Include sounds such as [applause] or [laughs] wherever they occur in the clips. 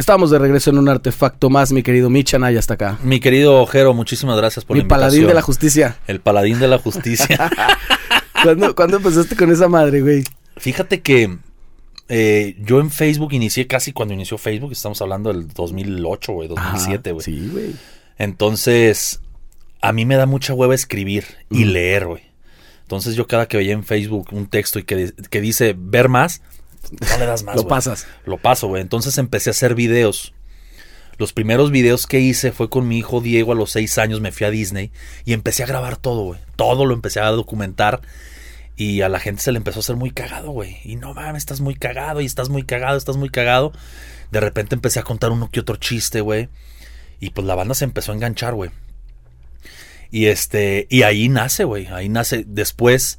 Estamos de regreso en un artefacto más, mi querido Michan, y hasta acá. Mi querido Ojero, muchísimas gracias por mi la invitación. paladín de la justicia. El paladín de la justicia. [laughs] ¿Cuándo, ¿Cuándo empezaste con esa madre, güey? Fíjate que eh, yo en Facebook inicié casi cuando inició Facebook, estamos hablando del 2008, güey, 2007, güey. Sí, güey. Entonces, a mí me da mucha hueva escribir y Mm. leer, güey. Entonces yo cada que veía en Facebook un texto y que, que dice ver más, no le das más. Lo pasas. Lo paso, güey. Entonces empecé a hacer videos. Los primeros videos que hice fue con mi hijo Diego a los seis años, me fui a Disney y empecé a grabar todo, güey. Todo lo empecé a documentar y a la gente se le empezó a hacer muy cagado, güey. Y no mames, estás muy cagado y estás muy cagado, estás muy cagado. De repente empecé a contar uno que otro chiste, güey. Y pues la banda se empezó a enganchar, güey. Y este, y ahí nace, güey. Ahí nace. Después,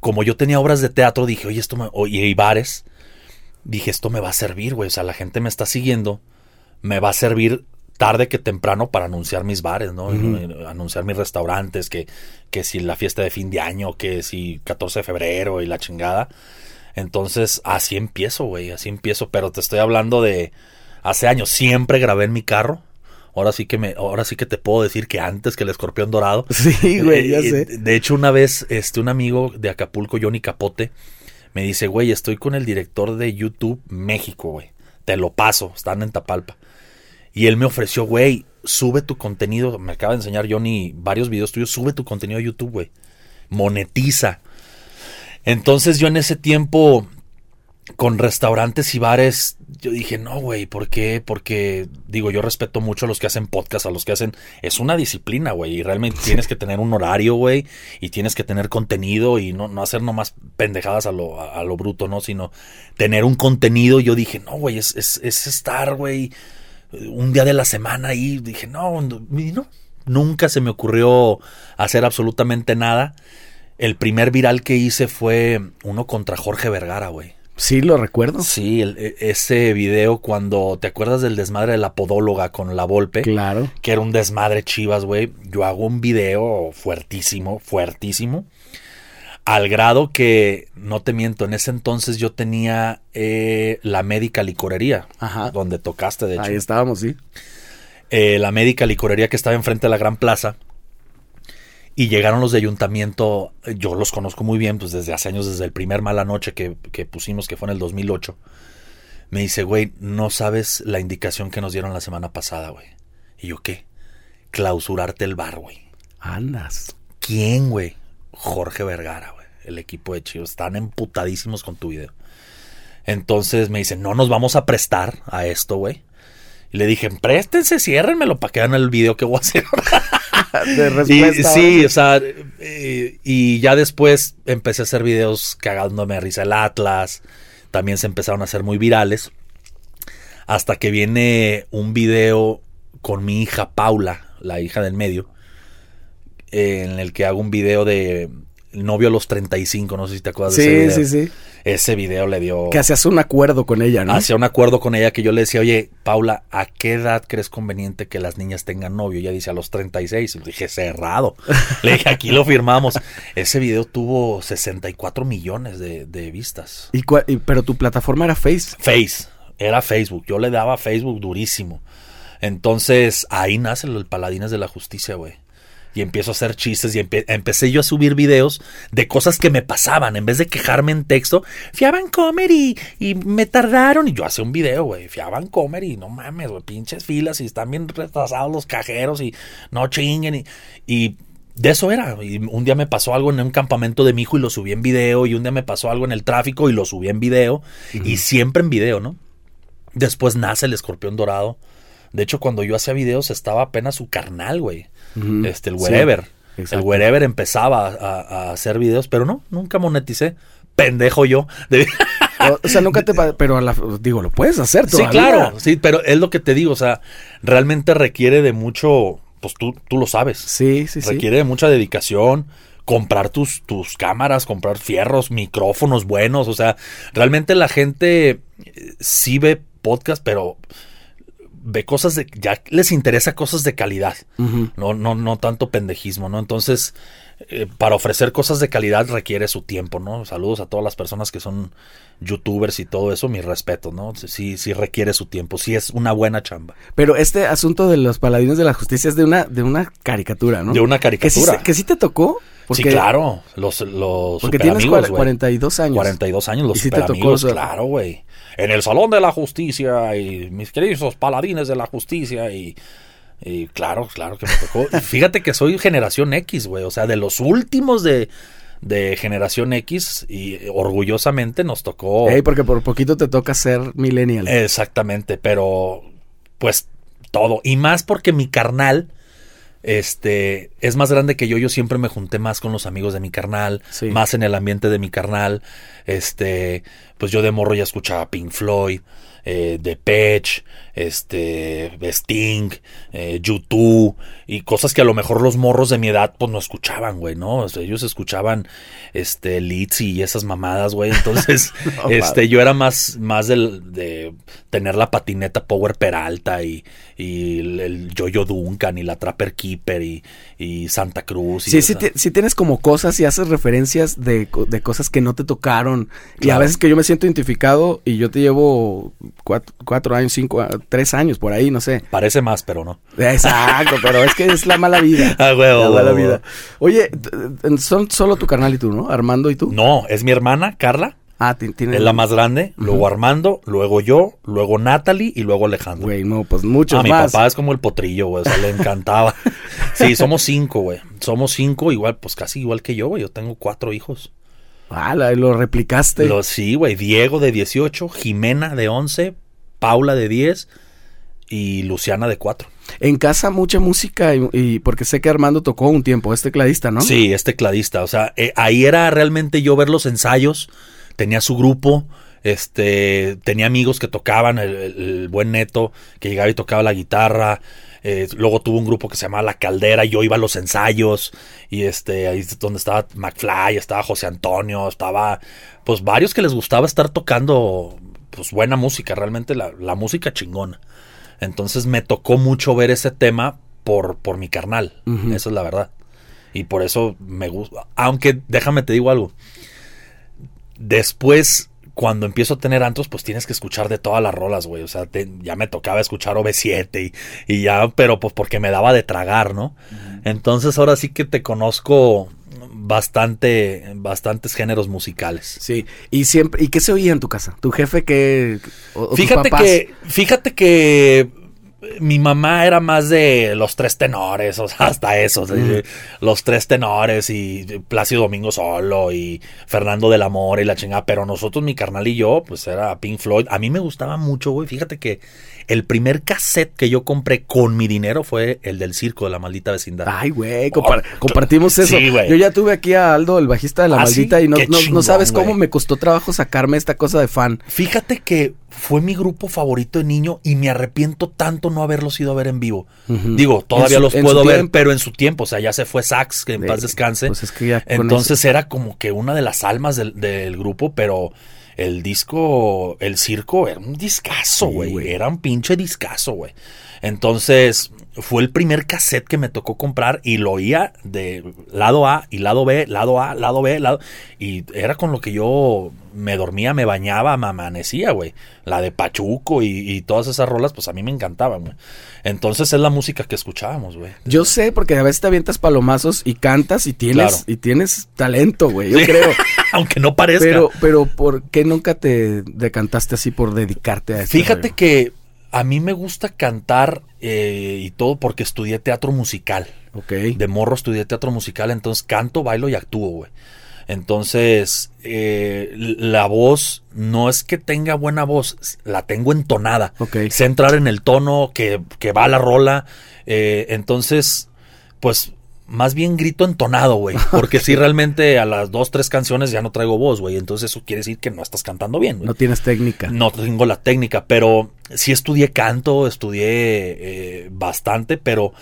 como yo tenía obras de teatro, dije, oye, esto me. o- y, bares. Dije, esto me va a servir, güey. O sea, la gente me está siguiendo. Me va a servir tarde que temprano para anunciar mis bares, ¿no? Ujú. Anunciar mis restaurantes, que, que si la fiesta de fin de año, que si 14 de febrero y la chingada. Entonces, así empiezo, güey, así empiezo. Pero te estoy hablando de hace años. Siempre grabé en mi carro. Ahora sí que me, ahora sí que te puedo decir que antes que el escorpión dorado. [laughs] Sí, güey, ya Eh, sé. De hecho, una vez, este, un amigo de Acapulco, Johnny Capote, me dice, güey, estoy con el director de YouTube México, güey. Te lo paso, están en Tapalpa. Y él me ofreció, güey, sube tu contenido. Me acaba de enseñar Johnny varios videos tuyos. Sube tu contenido a YouTube, güey. Monetiza. Entonces yo en ese tiempo, con restaurantes y bares, yo dije, no, güey, ¿por qué? Porque, digo, yo respeto mucho a los que hacen podcast, a los que hacen... Es una disciplina, güey, y realmente tienes que tener un horario, güey, y tienes que tener contenido y no, no hacer nomás pendejadas a lo, a, a lo bruto, ¿no? Sino tener un contenido. Yo dije, no, güey, es, es, es estar, güey, un día de la semana ahí. Dije, no, no. Nunca se me ocurrió hacer absolutamente nada. El primer viral que hice fue uno contra Jorge Vergara, güey. Sí, lo recuerdo. Sí, el- e- ese video cuando te acuerdas del desmadre de la podóloga con la Volpe, Claro. que era un desmadre chivas, güey. Yo hago un video fuertísimo, fuertísimo. Al grado que, no te miento, en ese entonces yo tenía eh, la médica licorería, Ajá. donde tocaste, de hecho Ahí estábamos, sí. eh, la médica licorería que estaba enfrente de la Gran Plaza. Y llegaron los de ayuntamiento, yo los conozco muy bien, pues desde hace años, desde el primer Mala Noche que, que pusimos, que fue en el 2008. Me dice, güey, no sabes la indicación que nos dieron la semana pasada, güey. Y yo, ¿qué? Clausurarte el bar, güey. Andas. ¿Quién, güey? Jorge Vergara, güey. El equipo de Chivas. Están emputadísimos con tu video. Entonces me dicen, no nos vamos a prestar a esto, güey. Y le dije, préstense, ciérrenmelo para que hagan el video que voy a hacer. [laughs] De Y, sí, o sea, eh, y ya después empecé a hacer videos cagándome de risa el Atlas. También se empezaron a hacer muy virales. Hasta que viene un video con mi hija Paula, la hija del medio, en el que hago un video de el novio a los 35, no sé si te acuerdas de ese Sí, video. sí, sí. Ese video le dio... Que hacías un acuerdo con ella, ¿no? Hacía un acuerdo con ella que yo le decía, oye, Paula, ¿a qué edad crees conveniente que las niñas tengan novio? Y ella dice, a los 36. Y le dije, cerrado. [laughs] Le dije, aquí lo firmamos. Ese video tuvo 64 millones de, de vistas. Y pero tu plataforma era Face. Face, era Facebook. Yo le daba a Facebook durísimo. Entonces, ahí nace el Paladines de la Justicia, güey. Y empiezo a hacer chistes y empe- empecé yo a subir videos de cosas que me pasaban. En vez de quejarme en texto, fui a Vancomer y, y me tardaron. Y yo hacía un video, güey. Fui a Vancomer y no mames, güey. Pinches filas y están bien retrasados los cajeros y no chinguen. Y, y de eso era. Y un día me pasó algo en un campamento de mi hijo y lo subí en video. Y un día me pasó algo en el tráfico y lo subí en video. Y siempre en video, ¿no? Después nace el escorpión dorado. De hecho, cuando yo hacía videos estaba apenas su carnal, güey. Este, el Sí, wherever. el wherever empezaba a, a hacer videos, pero no, nunca moneticé. Pendejo yo. De- [laughs] O, sea, nunca te... Pero a la, digo, lo puedes hacer sí, todavía. claro. Sí, pero es lo que te digo. O sea, realmente requiere de mucho. Pues tú, tú lo sabes. Sí, sí, sí. requiere de mucha dedicación. Comprar tus, tus cámaras, comprar fierros, micrófonos buenos. O sea, realmente la gente eh, sí ve podcast, pero ve cosas de, ya les interesa cosas de calidad, no, no, no tanto pendejismo, ¿no? Entonces, eh, para ofrecer cosas de calidad requiere su tiempo, ¿no? Saludos a todas las personas que son youtubers y todo eso, mi respeto, ¿no? Sí, sí requiere su tiempo, sí es una buena chamba. Pero este asunto de los paladines de la justicia es de una, de una caricatura, ¿no? De una Que sí, caricatura. que sí te tocó. sí, claro, los, los Porque tienes amigos, cua- güey. 42 años. 42 años, los Y sí te tocó, sea- claro, güey. En el Salón de la Justicia y mis queridos paladines de la justicia y, y claro, claro que me tocó. Fíjate que soy generación X, güey, o sea, de los últimos de, de generación X y orgullosamente nos tocó... Ey, porque por poquito te toca ser millennial. Exactamente, pero pues todo. Y más porque mi carnal este es más grande que yo. Yo siempre me junté más con los amigos de mi carnal, Sí. más en el ambiente de mi carnal. Este, pues yo de morro ya escuchaba Pink Floyd, eh, Depeche, este, Sting, eh, U2 y cosas que a lo mejor los morros de mi edad pues no escuchaban, güey, ¿no? O sea, ellos escuchaban este Litzy y esas mamadas, güey. Entonces, [laughs] No, este, yo era más, más del, de tener la patineta Power Peralta y, y el, el Yo-Yo Duncan y la Trapper Keeper y, y Santa Cruz. Y Sí, sí, sí tienes como cosas y haces referencias de, de cosas que no te tocaron. Y a veces que yo me siento identificado y yo te llevo cuatro, cuatro años, cinco, ah, tres años por ahí, no sé. Parece más, pero no. Exacto, pero es que es la mala vida. [laughs] Ah, huevo, la mala vida. Oye, son solo tu carnal y tú, ¿no? Armando y tú. No, es mi hermana, Carla. Ah, ti- tienen. Es la más grande, luego Armando, luego yo, luego Natalie y luego Alejandro. Güey, no, pues muchos Ah, mi más. papá es como el potrillo, güey. O sea, le encantaba. [laughs] Sí, somos cinco, güey. Somos cinco, igual, pues casi igual que yo, güey. Yo tengo cuatro hijos. Ah, lo replicaste. Los, sí, güey. Diego de 18, Jimena de 11, Paula de 10 y Luciana de 4. En casa mucha música y, y porque sé que Armando tocó un tiempo, es tecladista, ¿no? Sí, es tecladista. O sea, eh, ahí era realmente yo ver los ensayos. Tenía su grupo. Este, tenía amigos que tocaban, el, el- el buen Neto, que llegaba y tocaba la guitarra. Eh, luego tuvo un grupo que se llamaba La Caldera, y yo iba a los ensayos. Y este, ahí es donde estaba McFly, estaba José Antonio, estaba, pues varios que les gustaba estar tocando, pues buena música, realmente la, la música chingona. Entonces me tocó mucho ver ese tema por, por mi carnal. Ujú. Eso es la verdad. Y por eso me gusta. Aunque déjame te digo algo. Después, cuando empiezo a tener antros, pues tienes que escuchar de todas las rolas, güey. O sea, te- ya me tocaba escuchar OV7 y, y ya, pero pues porque me daba de tragar, ¿no? Entonces ahora sí que te conozco bastante, bastantes géneros musicales. Sí. Y siempre, ¿y qué se oía en tu casa? ¿Tu jefe que o, tus Fíjate papás? que, fíjate que mi mamá era más de los tres tenores, o sea, hasta eso, los tres tenores y Plácido Domingo solo y Fernando del Amor y la chingada, pero nosotros, mi carnal y yo, pues era Pink Floyd. A mí me gustaba mucho, güey, fíjate que el primer cassette que yo compré con mi dinero fue el del circo de la maldita vecindad. Ay, güey, compar- compartimos eso. Sí. Yo ya tuve aquí a Aldo, el bajista de la ¿Ah, maldita, sí? y no, sabes cómo me costó trabajo sacarme esta cosa de fan. Fíjate que fue mi grupo favorito de niño y me arrepiento tanto no haberlos ido a ver en vivo. Digo, todavía su- los puedo ver, tiempo. pero en su tiempo, o sea, ya se fue Sax, que en paz descanse. pues es que ya Entonces era como que una de las almas del, del grupo, pero el disco, el circo, era un discazo, güey. era un pinche discazo, güey. Entonces, fue el primer cassette que me tocó comprar y lo oía de lado A y lado B, lado A, lado B, lado... Y era con lo que yo me dormía, me bañaba, me amanecía, güey. La de Pachuco y, y todas esas rolas, pues a mí me encantaban, güey. Entonces es la música que escuchábamos, güey. Yo sé, porque a veces te avientas palomazos y cantas y tienes, Claro. y tienes talento, güey. Yo Sí. creo. [laughs] Aunque no parezca. Pero, pero, ¿por qué nunca te decantaste así por dedicarte a esto? Fíjate que a mí me gusta cantar eh, y todo porque estudié teatro musical. Ok. De morro estudié teatro musical, entonces canto, bailo y actúo, güey. Entonces, eh, la voz no es que tenga buena voz, la tengo entonada. Ok. Sé entrar en el tono que, que va la rola. eh, entonces, pues, más bien grito entonado, güey. Porque [laughs] si realmente a las dos, tres canciones ya no traigo voz, güey. Entonces eso quiere decir que no estás cantando bien, güey. No tienes técnica. No tengo la técnica, pero sí estudié canto, estudié eh, bastante, pero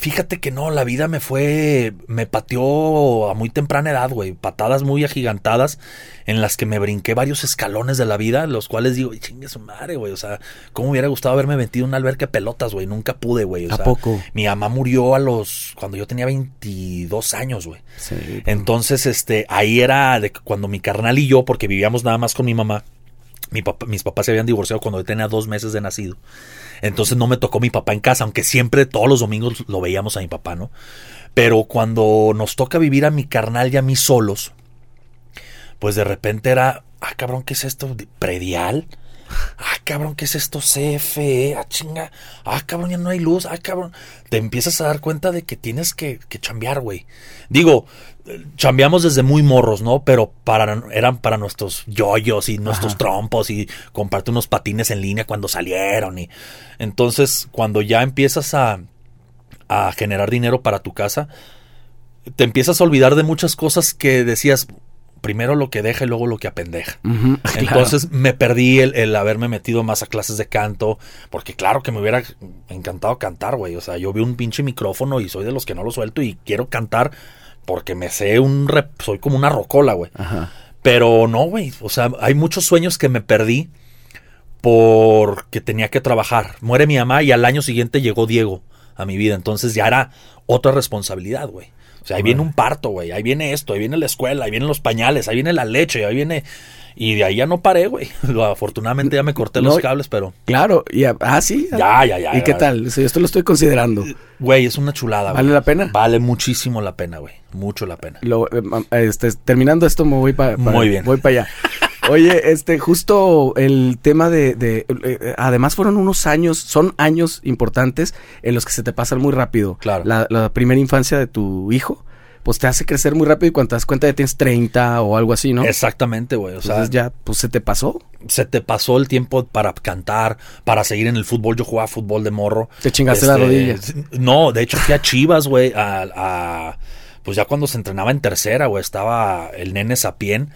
Fíjate que no, la vida me fue, me pateó a muy temprana edad, güey. Patadas muy agigantadas en las que me brinqué varios escalones de la vida, los cuales digo, chingue su madre, güey. O sea, ¿cómo me hubiera gustado haberme metido en un alberca de pelotas, güey? Nunca pude, güey. O ¿A sea, poco? Mi mamá murió a los, cuando yo tenía 22 años, güey. Sí. Entonces, este, ahí era de cuando mi carnal y yo, porque vivíamos nada más con mi mamá, mis papás se habían divorciado cuando yo tenía dos meses de nacido. Entonces no me tocó mi papá en casa, aunque siempre todos los domingos lo veíamos a mi papá, ¿no? Pero cuando nos toca vivir a mi carnal y a mí solos, pues de repente era, ah, cabrón, ¿qué es esto? ¿Predial? Ah, cabrón, ¿qué es esto? CFE, ah, chinga. Ah, cabrón, ya no hay luz. Ah, cabrón. Te empiezas a dar cuenta de que tienes que, que chambear, güey. Digo, eh, chambeamos desde muy morros, ¿no? Pero para, eran para nuestros yoyos y nuestros Ajá. trompos y comprarte unos patines en línea cuando salieron. Y entonces, cuando ya empiezas a, a generar dinero para tu casa, te empiezas a olvidar de muchas cosas que decías, primero lo que deja y luego lo que apendeja. [laughs] Claro. Entonces me perdí el, el haberme metido más a clases de canto, porque claro que me hubiera encantado cantar, güey. O sea, yo vi un pinche micrófono y soy de los que no lo suelto y quiero cantar porque me sé un... rep- soy como una rocola, güey. Pero no, güey. O sea, hay muchos sueños que me perdí porque tenía que trabajar. Muere mi mamá y al año siguiente llegó Diego a mi vida. Entonces ya era otra responsabilidad, güey. O sea, ahí viene un parto, güey. Ahí viene esto, ahí viene la escuela, ahí vienen los pañales, ahí viene la leche, ahí viene... Y de ahí ya no paré, güey. [laughs] Afortunadamente ya me corté los cables, pero... Claro, y ah, sí. Ya, ya, ya. ¿Y qué ya. tal? Esto lo estoy considerando. Güey, es una chulada, ¿Vale la pena? Vale muchísimo la pena, güey. Mucho la pena. Lo, eh, este, terminando esto me voy para Muy bien. voy para allá. [laughs] Oye, este, justo el tema de, de eh, además fueron unos años, son años importantes en los que se te pasan muy rápido. Claro. La, la primera infancia de tu hijo, pues te hace crecer muy rápido y cuando te das cuenta ya tienes 30 o algo así, ¿no? Exactamente, güey. O sea, Entonces ya, pues se te pasó. se te pasó el tiempo para cantar, para seguir en el fútbol. Yo jugaba fútbol de morro. Te chingaste la rodilla. No, de hecho fui a Chivas, güey, a, a- pues ya cuando se entrenaba en tercera, güey, estaba el nene Sapien.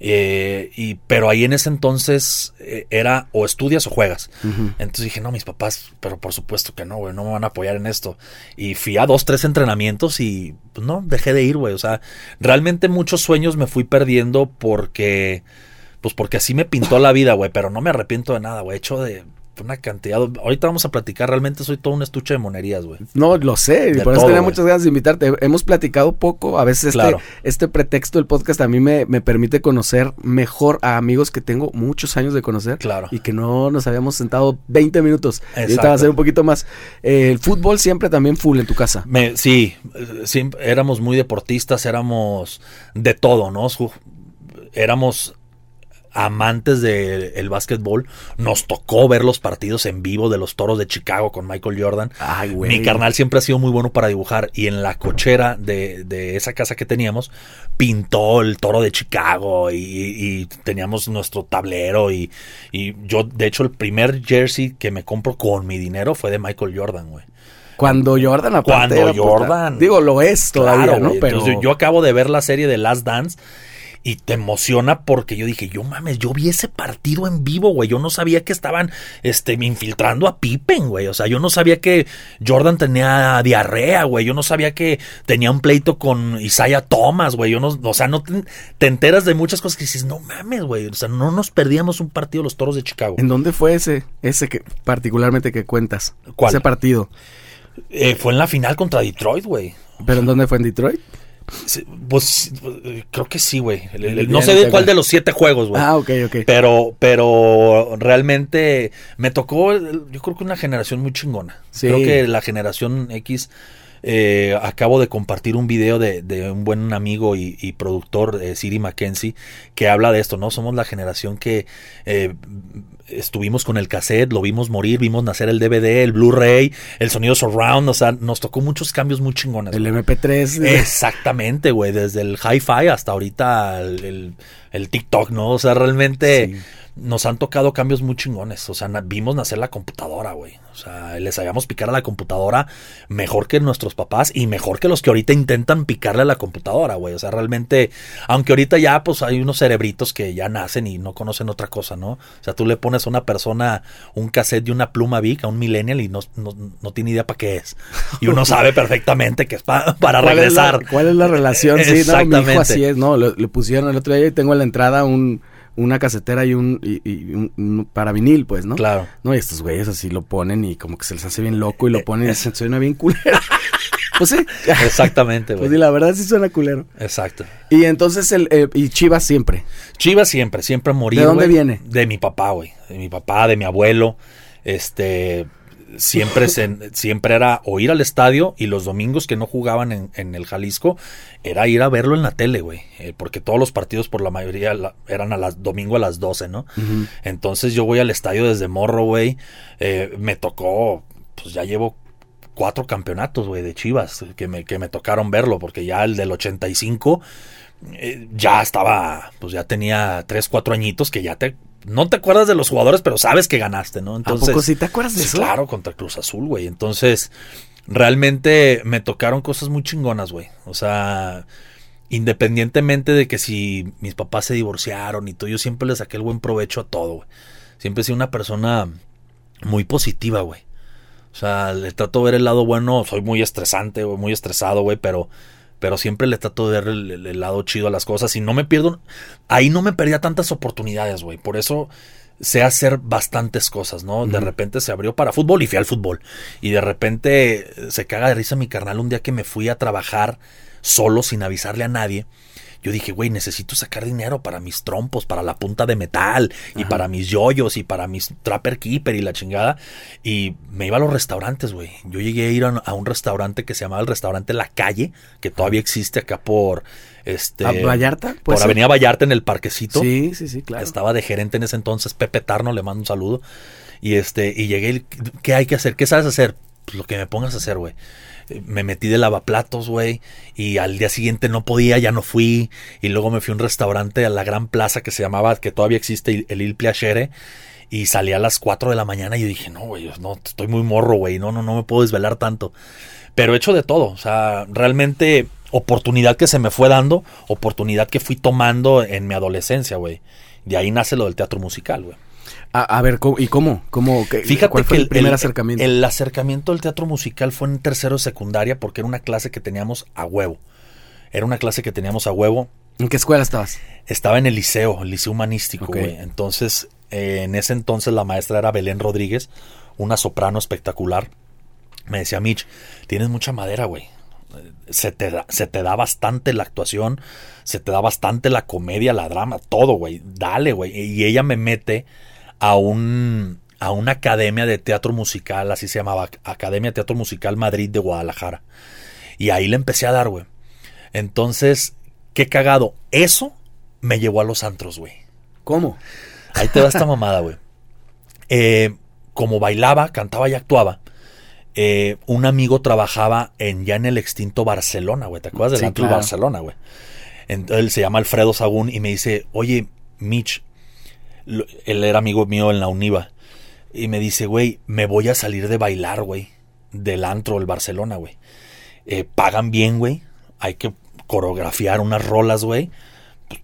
Eh, y, pero ahí en ese entonces eh, era o estudias o juegas. Entonces dije, no, mis papás, pero por supuesto que no, güey, no me van a apoyar en esto. Y fui a dos, tres entrenamientos y pues no, dejé de ir, güey. O sea, realmente muchos sueños me fui perdiendo porque, pues porque así me pintó la vida, güey, pero no me arrepiento de nada, güey. He hecho de una cantidad. Ahorita vamos a platicar, realmente soy todo un estuche de monerías, güey. No, lo sé, De por eso todo, tenía muchas ganas de invitarte. Hemos platicado poco, a veces este, Claro. este pretexto del podcast a mí me, me permite conocer mejor a amigos que tengo muchos años de conocer. Claro. Y que no nos habíamos sentado 20 minutos. Y ahorita Exacto. va a ser un poquito más. Eh, el fútbol siempre también full en tu casa. Me, sí, siempre, éramos muy deportistas, éramos de todo, ¿no? Éramos amantes del básquetbol. Nos tocó ver los partidos en vivo de los toros de Chicago con Michael Jordan. Ay, güey. Mi carnal siempre ha sido muy bueno para dibujar y en la cochera de, de esa casa que teníamos pintó el toro de Chicago y, y teníamos nuestro tablero y, y yo, de hecho, el primer jersey que me compro con mi dinero fue de Michael Jordan, güey. Cuando Jordan aparte Cuando pues, Jordan. digo, lo es todavía, Claro, ¿no? Pero Entonces, yo acabo de ver la serie de Last Dance y te emociona porque yo dije, yo mames, yo vi ese partido en vivo, güey. Yo no sabía que estaban este, infiltrando a Pippen, güey. O sea, yo no sabía que Jordan tenía diarrea, güey. Yo no sabía que tenía un pleito con Isaiah Thomas, güey. Yo no, o sea, no te, te enteras de muchas cosas que dices, no mames, güey. O sea, no nos perdíamos un partido los toros de Chicago. ¿En dónde fue ese, ese que particularmente que cuentas? ¿Cuál? Ese partido. Eh, fue en la final contra Detroit, güey. ¿Pero en dónde fue? ¿En Detroit? Sí, Pues eh, creo que sí, güey. No sé de cuál de los siete juegos, güey. Ah, ok, ok. Pero, pero realmente me tocó, yo creo que una generación muy chingona. Sí. Creo que la generación X, eh, acabo de compartir un video de, de un buen amigo y, y productor, eh, Siri Mackenzie, que habla de esto, ¿no? Somos la generación que eh, estuvimos con el cassette, lo vimos morir, vimos nacer el DVD, el Blu-ray, el sonido surround, o sea, nos tocó muchos cambios muy chingones. El güey. MP3. Exactamente, güey, desde el hi-fi hasta ahorita el, el- el TikTok, ¿no? O sea, realmente Sí. nos han tocado cambios muy chingones. O sea, vimos nacer la computadora, güey. O sea, les sabíamos picar a la computadora mejor que nuestros papás y mejor que los que ahorita intentan picarle a la computadora, güey. O sea, realmente, aunque ahorita ya, pues hay unos cerebritos que ya nacen y no conocen otra cosa, ¿no? O sea, tú le pones a una persona un cassette de una pluma Vic a un millennial y no, no, no tiene idea para qué es. Y uno [laughs] sabe perfectamente que es pa- para ¿Cuál es la- regresar. ¿Cuál es la relación? Sí, no, mi hijo Exactamente. así es, no, le pusieron el otro día y tengo en la entrada un, una casetera y un, y, y un- un para vinil, pues, ¿no? Claro. No, y estos güeyes así lo ponen y como que se les hace bien loco y lo Eh, ponen y es- se suena bien culero. [laughs] pues sí. [laughs] Exactamente, Pues güey. sí, la verdad sí suena culero. Exacto. Y entonces, el, eh, y Chivas siempre. Chivas siempre, siempre a morir. ¿De dónde viene? De mi papá, güey. De mi papá, de mi abuelo. Este. Siempre, se- siempre era o ir al estadio y los domingos que no jugaban en, en el Jalisco era ir a verlo en la tele, güey. Eh, porque todos los partidos por la mayoría la- eran a las domingo a las 12, ¿no? Entonces yo voy al estadio desde morro, güey. Eh, me tocó, pues ya llevo cuatro campeonatos, güey, de Chivas que me, que me tocaron verlo, porque ya el del 85 eh, ya estaba, pues ya tenía tres, cuatro añitos que ya te... No te acuerdas de los jugadores, pero sabes que ganaste, ¿no? Entonces, ¿A poco sí te acuerdas de Sí, eso? Claro, contra Cruz Azul, güey. Entonces, realmente me tocaron cosas muy chingonas, güey. O sea, independientemente de que si mis papás se divorciaron y todo, yo siempre le saqué el buen provecho a todo, güey. Siempre he sido una persona muy positiva, güey. O sea, le trato de ver el lado bueno. Soy muy estresante, güey, muy estresado, güey, pero, pero siempre le trato de ver el, el- el lado chido a las cosas y no me pierdo. Ahí no me perdía tantas oportunidades, güey. Por eso sé hacer bastantes cosas, ¿no? De repente se abrió para fútbol y fui al fútbol. Y de repente se caga de risa mi carnal un día que me fui a trabajar solo sin avisarle a nadie. Yo dije, güey, necesito sacar dinero para mis trompos, para la punta de metal, y para mis yoyos, y para mis trapper keeper y la chingada. Y me iba a los restaurantes, güey. Yo llegué a ir a, a un restaurante que se llamaba el restaurante La Calle, que todavía existe acá por este ¿A Vallarta? por. Avenida Vallarta en el parquecito. Sí, sí, sí, claro. Estaba de gerente en ese entonces, Pepe Tarno, le mando un saludo. Y este, y llegué, ¿qué hay que hacer? ¿Qué sabes hacer? Pues lo que me pongas a hacer, güey. Me metí de lavaplatos, güey, y al día siguiente no podía, ya no fui, y luego me fui a un restaurante a la gran plaza que se llamaba, que todavía existe, el Il Piacere, y salí a las 4 de la mañana y dije, no, güey, no, estoy muy morro, güey, no, no, no me puedo desvelar tanto. Pero he hecho de todo, o sea, realmente oportunidad que se me fue dando, oportunidad que fui tomando en mi adolescencia, güey. De ahí nace lo del teatro musical, güey. A, a ver, ¿cómo- ¿y cómo? ¿Cómo qué- Fíjate ¿Cuál fue que el, primer acercamiento? El acercamiento del teatro musical fue en tercero de secundaria porque era una clase que teníamos a huevo. Era una clase que teníamos a huevo. ¿En qué escuela estabas? Estaba en el liceo, el liceo humanístico, güey. Entonces, eh, en ese entonces la maestra era Belén Rodríguez, una soprano espectacular. Me decía, Mitch, tienes mucha madera, güey. Se te, da, se te da bastante la actuación, se te da bastante la comedia, la drama, todo, güey. Dale, güey. Y ella me mete a un a una academia de teatro musical, así se llamaba, Academia de Teatro Musical Madrid de Guadalajara. Y ahí le empecé a dar, güey. Entonces, qué cagado. Eso me llevó a los antros, güey. ¿Cómo? Ahí te va esta [laughs] mamada, güey. Eh, como bailaba, cantaba y actuaba, eh, un amigo trabajaba en ya en el extinto Barcelona, güey. ¿Te acuerdas del Sí, antro claro. Barcelona, güey? Entonces, él se llama Alfredo Sagún y me dice, oye, Mitch, él era amigo mío en la Univa. Y me dice, güey, me voy a salir de bailar, güey. Del antro del Barcelona, güey. Eh, pagan bien, güey. Hay que coreografiar unas rolas, güey.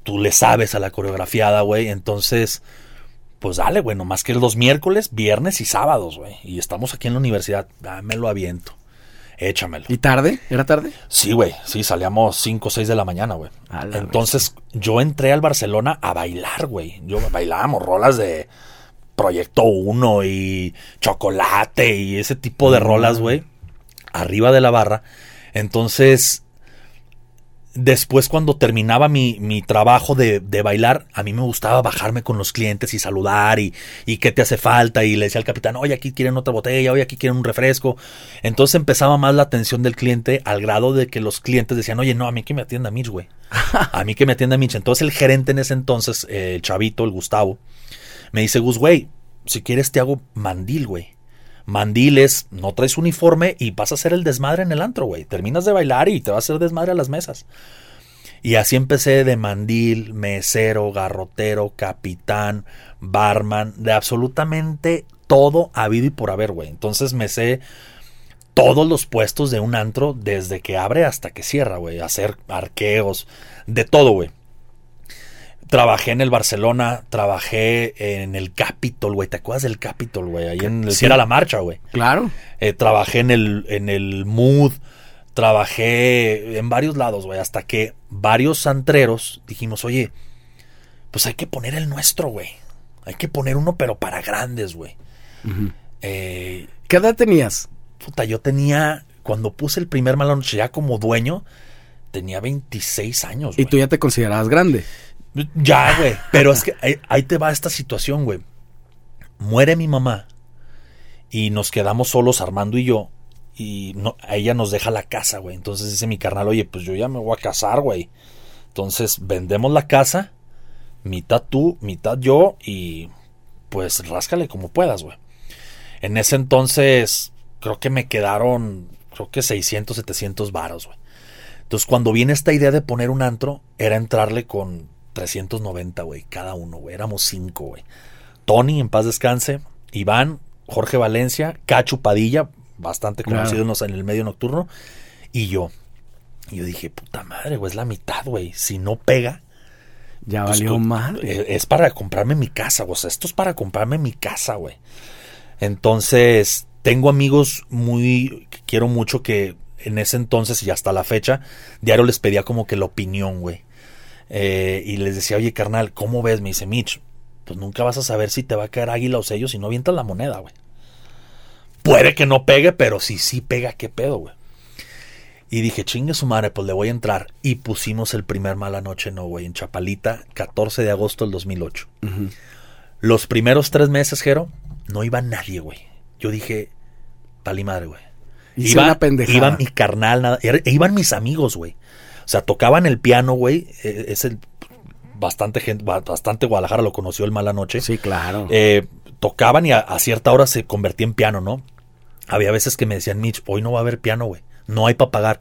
Tú le sabes a la coreografiada, güey. Entonces, pues dale, güey. Nomás que los miércoles, viernes y sábados, güey. Y estamos aquí en la universidad. Ah, me lo aviento. Échamelo. ¿Y tarde? ¿Era tarde? Sí, güey. Sí, salíamos 5 o 6 de la mañana, güey. Entonces, yo entré al Barcelona a bailar, güey. Yo bailábamos rolas de Proyecto 1 y Chocolate y ese tipo de rolas, güey. Arriba de la barra. Entonces, después cuando terminaba mi, mi trabajo de, de bailar, a mí me gustaba bajarme con los clientes y saludar y, y qué te hace falta. Y le decía al capitán, oye, aquí quieren otra botella, oye, aquí quieren un refresco. Entonces empezaba más la atención del cliente al grado de que los clientes decían, oye, no, a mí que me atienda Mitch, güey. [laughs] A mí que me atienda Mitch. Entonces el gerente en ese entonces, eh, el chavito, el Gustavo, me dice, Gus, güey, si quieres te hago mandil, güey. Mandil es, no traes uniforme y vas a hacer el desmadre en el antro, güey. Terminas de bailar y te vas a hacer desmadre a las mesas. Y así empecé de mandil, mesero, garrotero, capitán, barman, de absolutamente todo habido y por haber, güey. Entonces me sé todos los puestos de un antro desde que abre hasta que cierra, güey. Hacer arqueos, de todo, güey. Trabajé en el Barcelona, trabajé en el Capitol, güey. ¿Te acuerdas del Capitol, güey? Ahí en el Sí. que era la marcha, güey. Claro. Eh, trabajé en el, en el Mood, trabajé en varios lados, güey, hasta que varios antreros dijimos, oye, pues hay que poner el nuestro, güey. Hay que poner uno, pero para grandes, güey. Eh, ¿Qué edad tenías? puta, yo tenía, cuando puse el primer noche ya como dueño, tenía 26 años, Y tú ya te considerabas grande. Ya, güey. [laughs] Pero es que ahí, te va esta situación, güey. Muere mi mamá y nos quedamos solos Armando y yo. Y ella nos deja la casa, güey. Entonces dice mi carnal, oye, pues yo ya me voy a casar, güey. Entonces vendemos la casa, mitad tú, mitad yo y pues ráscale como puedas, güey. En ese entonces creo que me quedaron, creo que 600, 700 varos, güey. Entonces cuando viene esta idea de poner un antro, era entrarle con 390, güey, cada uno, güey. Éramos cinco, güey. Tony, en paz descanse. Iván, Jorge Valencia, Cachu Padilla, bastante Claro. conocidos en el medio nocturno, y yo. Y yo dije, puta madre, güey, es la mitad, güey. Si no pega, Ya pues, valió madre. eh, Es para comprarme mi casa, güey. O sea, esto es para comprarme mi casa, güey. Entonces, tengo amigos muy que quiero mucho que en ese entonces y hasta la fecha, diario les pedía como que la opinión, güey. Eh, y les decía, oye, carnal, ¿cómo ves? Me dice, Mitch, pues nunca vas a saber si te va a caer águila o sello si no avientas la moneda, güey. Puede que no pegue, pero si sí pega, ¿qué pedo, güey? Y dije, chingue su madre, pues le voy a entrar. Y pusimos el primer Mala Noche No, güey, en Chapalita, 14 de agosto del 2008. Ujú. Los primeros tres meses, Jero, no iba nadie, güey. Yo dije, pali madre, güey. Pendejada. Iba mi carnal, nada, er- iban mis amigos, güey. O sea, tocaban el piano, güey. eh, Es el bastante gente, ba- bastante Guadalajara lo conoció el Mala Noche. Sí, claro. Eh, tocaban y a, a cierta hora se convertía en piano, ¿no? Había veces que me decían, Mitch, hoy no va a haber piano, güey. No hay para pagar.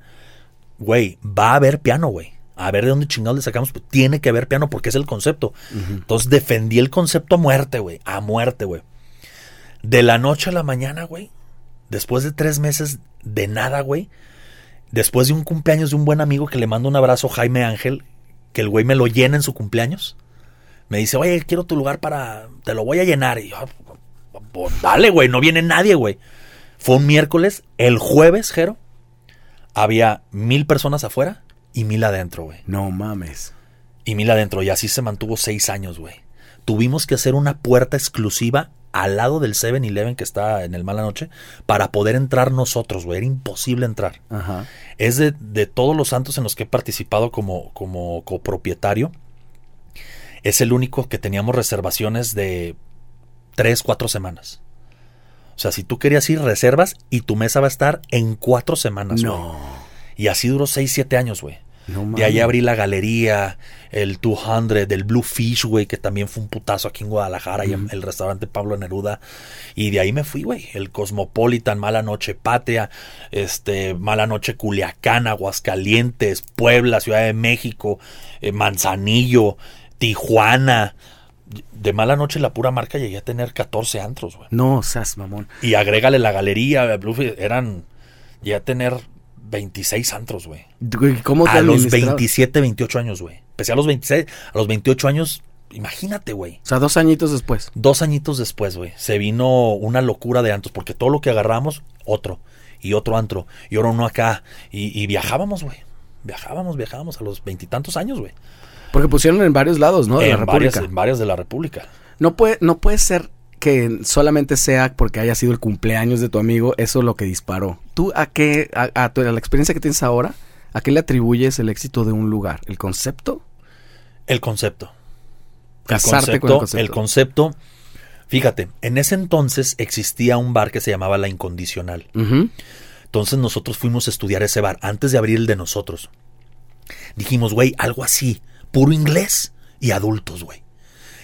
Güey, va a haber piano, güey. A ver de dónde chingados le sacamos. Pues tiene que haber piano porque es el concepto. Entonces defendí el concepto a muerte, güey. A muerte, güey. De la noche a la mañana, güey. Después de tres meses de nada, güey. Después de un cumpleaños de un buen amigo que le mando un abrazo, Jaime Ángel, que el güey me lo llena en su cumpleaños. Me dice, oye, quiero tu lugar para... Te lo voy a llenar. Y yo, pues, dale, güey, no viene nadie, güey. Fue un miércoles. El jueves, Jero, había mil personas afuera y mil adentro, güey. No mames. Y mil adentro. Y así se mantuvo seis años, güey. Tuvimos que hacer una puerta exclusiva al lado del 7-Eleven que está en el Mala Noche para poder entrar nosotros, güey. Era imposible entrar. Ajá. Es de, de todos los santos en los que he participado como, como copropietario. Es el único que teníamos reservaciones de tres, cuatro semanas. O sea, si tú querías ir, reservas y tu mesa va a estar en cuatro semanas, güey. No. Y así duró seis, siete años, güey. No. De ahí abrí la galería, el 200, el Blue Fish, güey, que también fue un putazo aquí en Guadalajara, y el restaurante Pablo Neruda. Y de ahí me fui, güey. El Cosmopolitan, Mala Noche Patria, este, Mala Noche Culiacán, Aguascalientes, Puebla, Ciudad de México, eh, Manzanillo, Tijuana. De Mala Noche, la pura marca, llegué a tener 14 antros, güey. No, seas mamón. Y agrégale la galería, Blue Fish, eran, llegué a tener 26 antros, güey. ¿Cómo te A los administrabas? 27, 28 años, güey. Empecé a los 26, a los 28 años, imagínate, güey. O sea, dos añitos después. Dos añitos después, güey, se vino una locura de antros, porque todo lo que agarramos, otro, y otro antro, y ahora uno acá, y, y viajábamos, güey. Viajábamos, viajábamos a los veintitantos años, güey. Porque pusieron en varios lados, ¿no? De la en, varias, República. en varias de la República. No puede, no puede ser que solamente sea porque haya sido el cumpleaños de tu amigo, eso lo que disparó. ¿Tú a qué, a, a tu- a la experiencia que tienes ahora, a qué le atribuyes el éxito de un lugar? ¿El concepto? El concepto. Casarte el con el concepto, concepto. el concepto. Fíjate, en ese entonces existía un bar que se llamaba La Incondicional. Entonces nosotros fuimos a estudiar ese bar antes de abrir el de nosotros. Dijimos, güey, algo así, puro inglés y adultos, güey.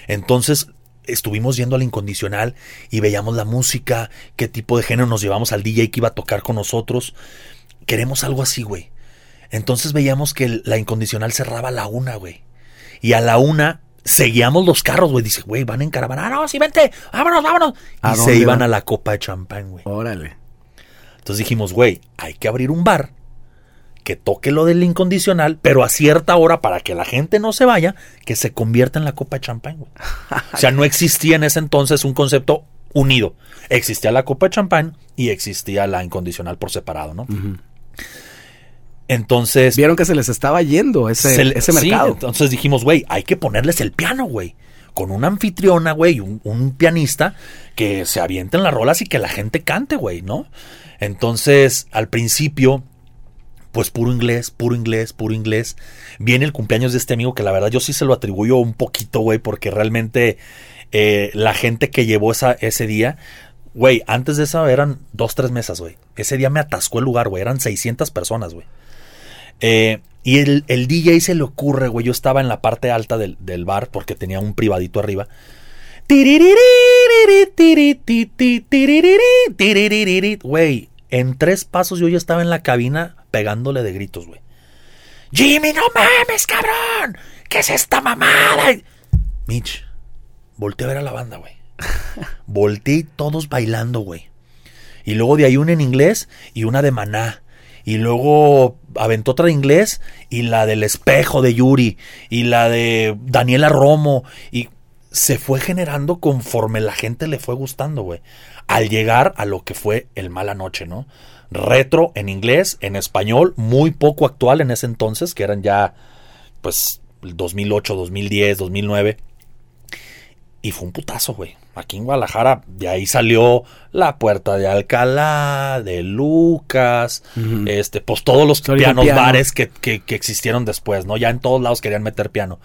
Entonces estuvimos yendo al incondicional y veíamos la música, qué tipo de género nos llevamos al DJ que iba a tocar con nosotros. Queremos algo así, güey. Entonces veíamos que el- la incondicional cerraba a la una, güey. Y a la una seguíamos los carros, güey. Dice, güey, van en caravana. Ah, no, sí, vente, vámonos, vámonos. ¿A Y se iban van? a la copa de champán, güey. Órale. Entonces dijimos, güey, hay que abrir un bar que toque lo del incondicional, pero a cierta hora para que la gente no se vaya, que se convierta en la copa de champán, güey. O sea, no existía en ese entonces un concepto unido. Existía la copa de champán y existía la incondicional por separado, ¿no? Entonces, Vieron que se les estaba yendo ese, se ese sí, mercado. entonces dijimos, güey, hay que ponerles el piano, güey. Con una anfitriona, güey, un, un pianista que se avienten las rolas y que la gente cante, güey, ¿no? Entonces, al principio, pues puro inglés, puro inglés, puro inglés. Viene el cumpleaños de este amigo que la verdad yo sí se lo atribuyo un poquito, güey, porque realmente eh, la gente que llevó esa, ese día, güey, antes de eso eran dos, tres mesas, güey. Ese día me atascó el lugar, güey, eran 600 personas, güey. Eh, y el, el DJ se le ocurre, güey. Yo estaba en la parte alta del, del bar porque tenía un privadito arriba. Güey, en tres pasos yo ya estaba en la cabina pegándole de gritos, güey. Jimmy, no mames, cabrón. ¿Qué es esta mamada? Mitch, volteé a ver a la banda, güey. [laughs] Volteé todos bailando, güey. Y luego de ahí una en inglés y una de maná. Y luego aventó otra de inglés y la del espejo de Yuri. Y la de Daniela Romo. Y se fue generando conforme la gente le fue gustando, güey. Al llegar a lo que fue el Mala Noche, ¿no? Retro en inglés, en español, muy poco actual en ese entonces, que eran ya, pues, el 2008, 2010, 2009. Y fue un putazo, güey. Aquí en Guadalajara, de ahí salió la puerta de Alcalá, de Lucas, este, pues todos los pianos piano. bares que, que- que existieron después, ¿no? Ya en todos lados querían meter piano.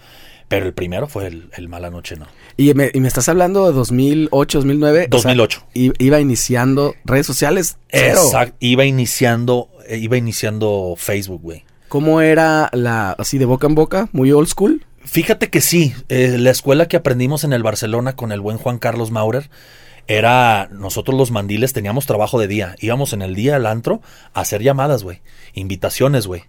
Pero el primero fue el, el Mala Noche, ¿no? Y me, y me estás hablando de 2008, 2009. o sea, 2008. iba iniciando redes sociales. Cero. Exacto. Iba iniciando, eh, iba iniciando Facebook, güey. ¿Cómo era la, así de boca en boca? Muy old school. Fíjate que sí, eh, la escuela que aprendimos en el Barcelona con el buen Juan Carlos Maurer era, nosotros los mandiles teníamos trabajo de día, íbamos en el día al antro a hacer llamadas, güey, invitaciones, güey.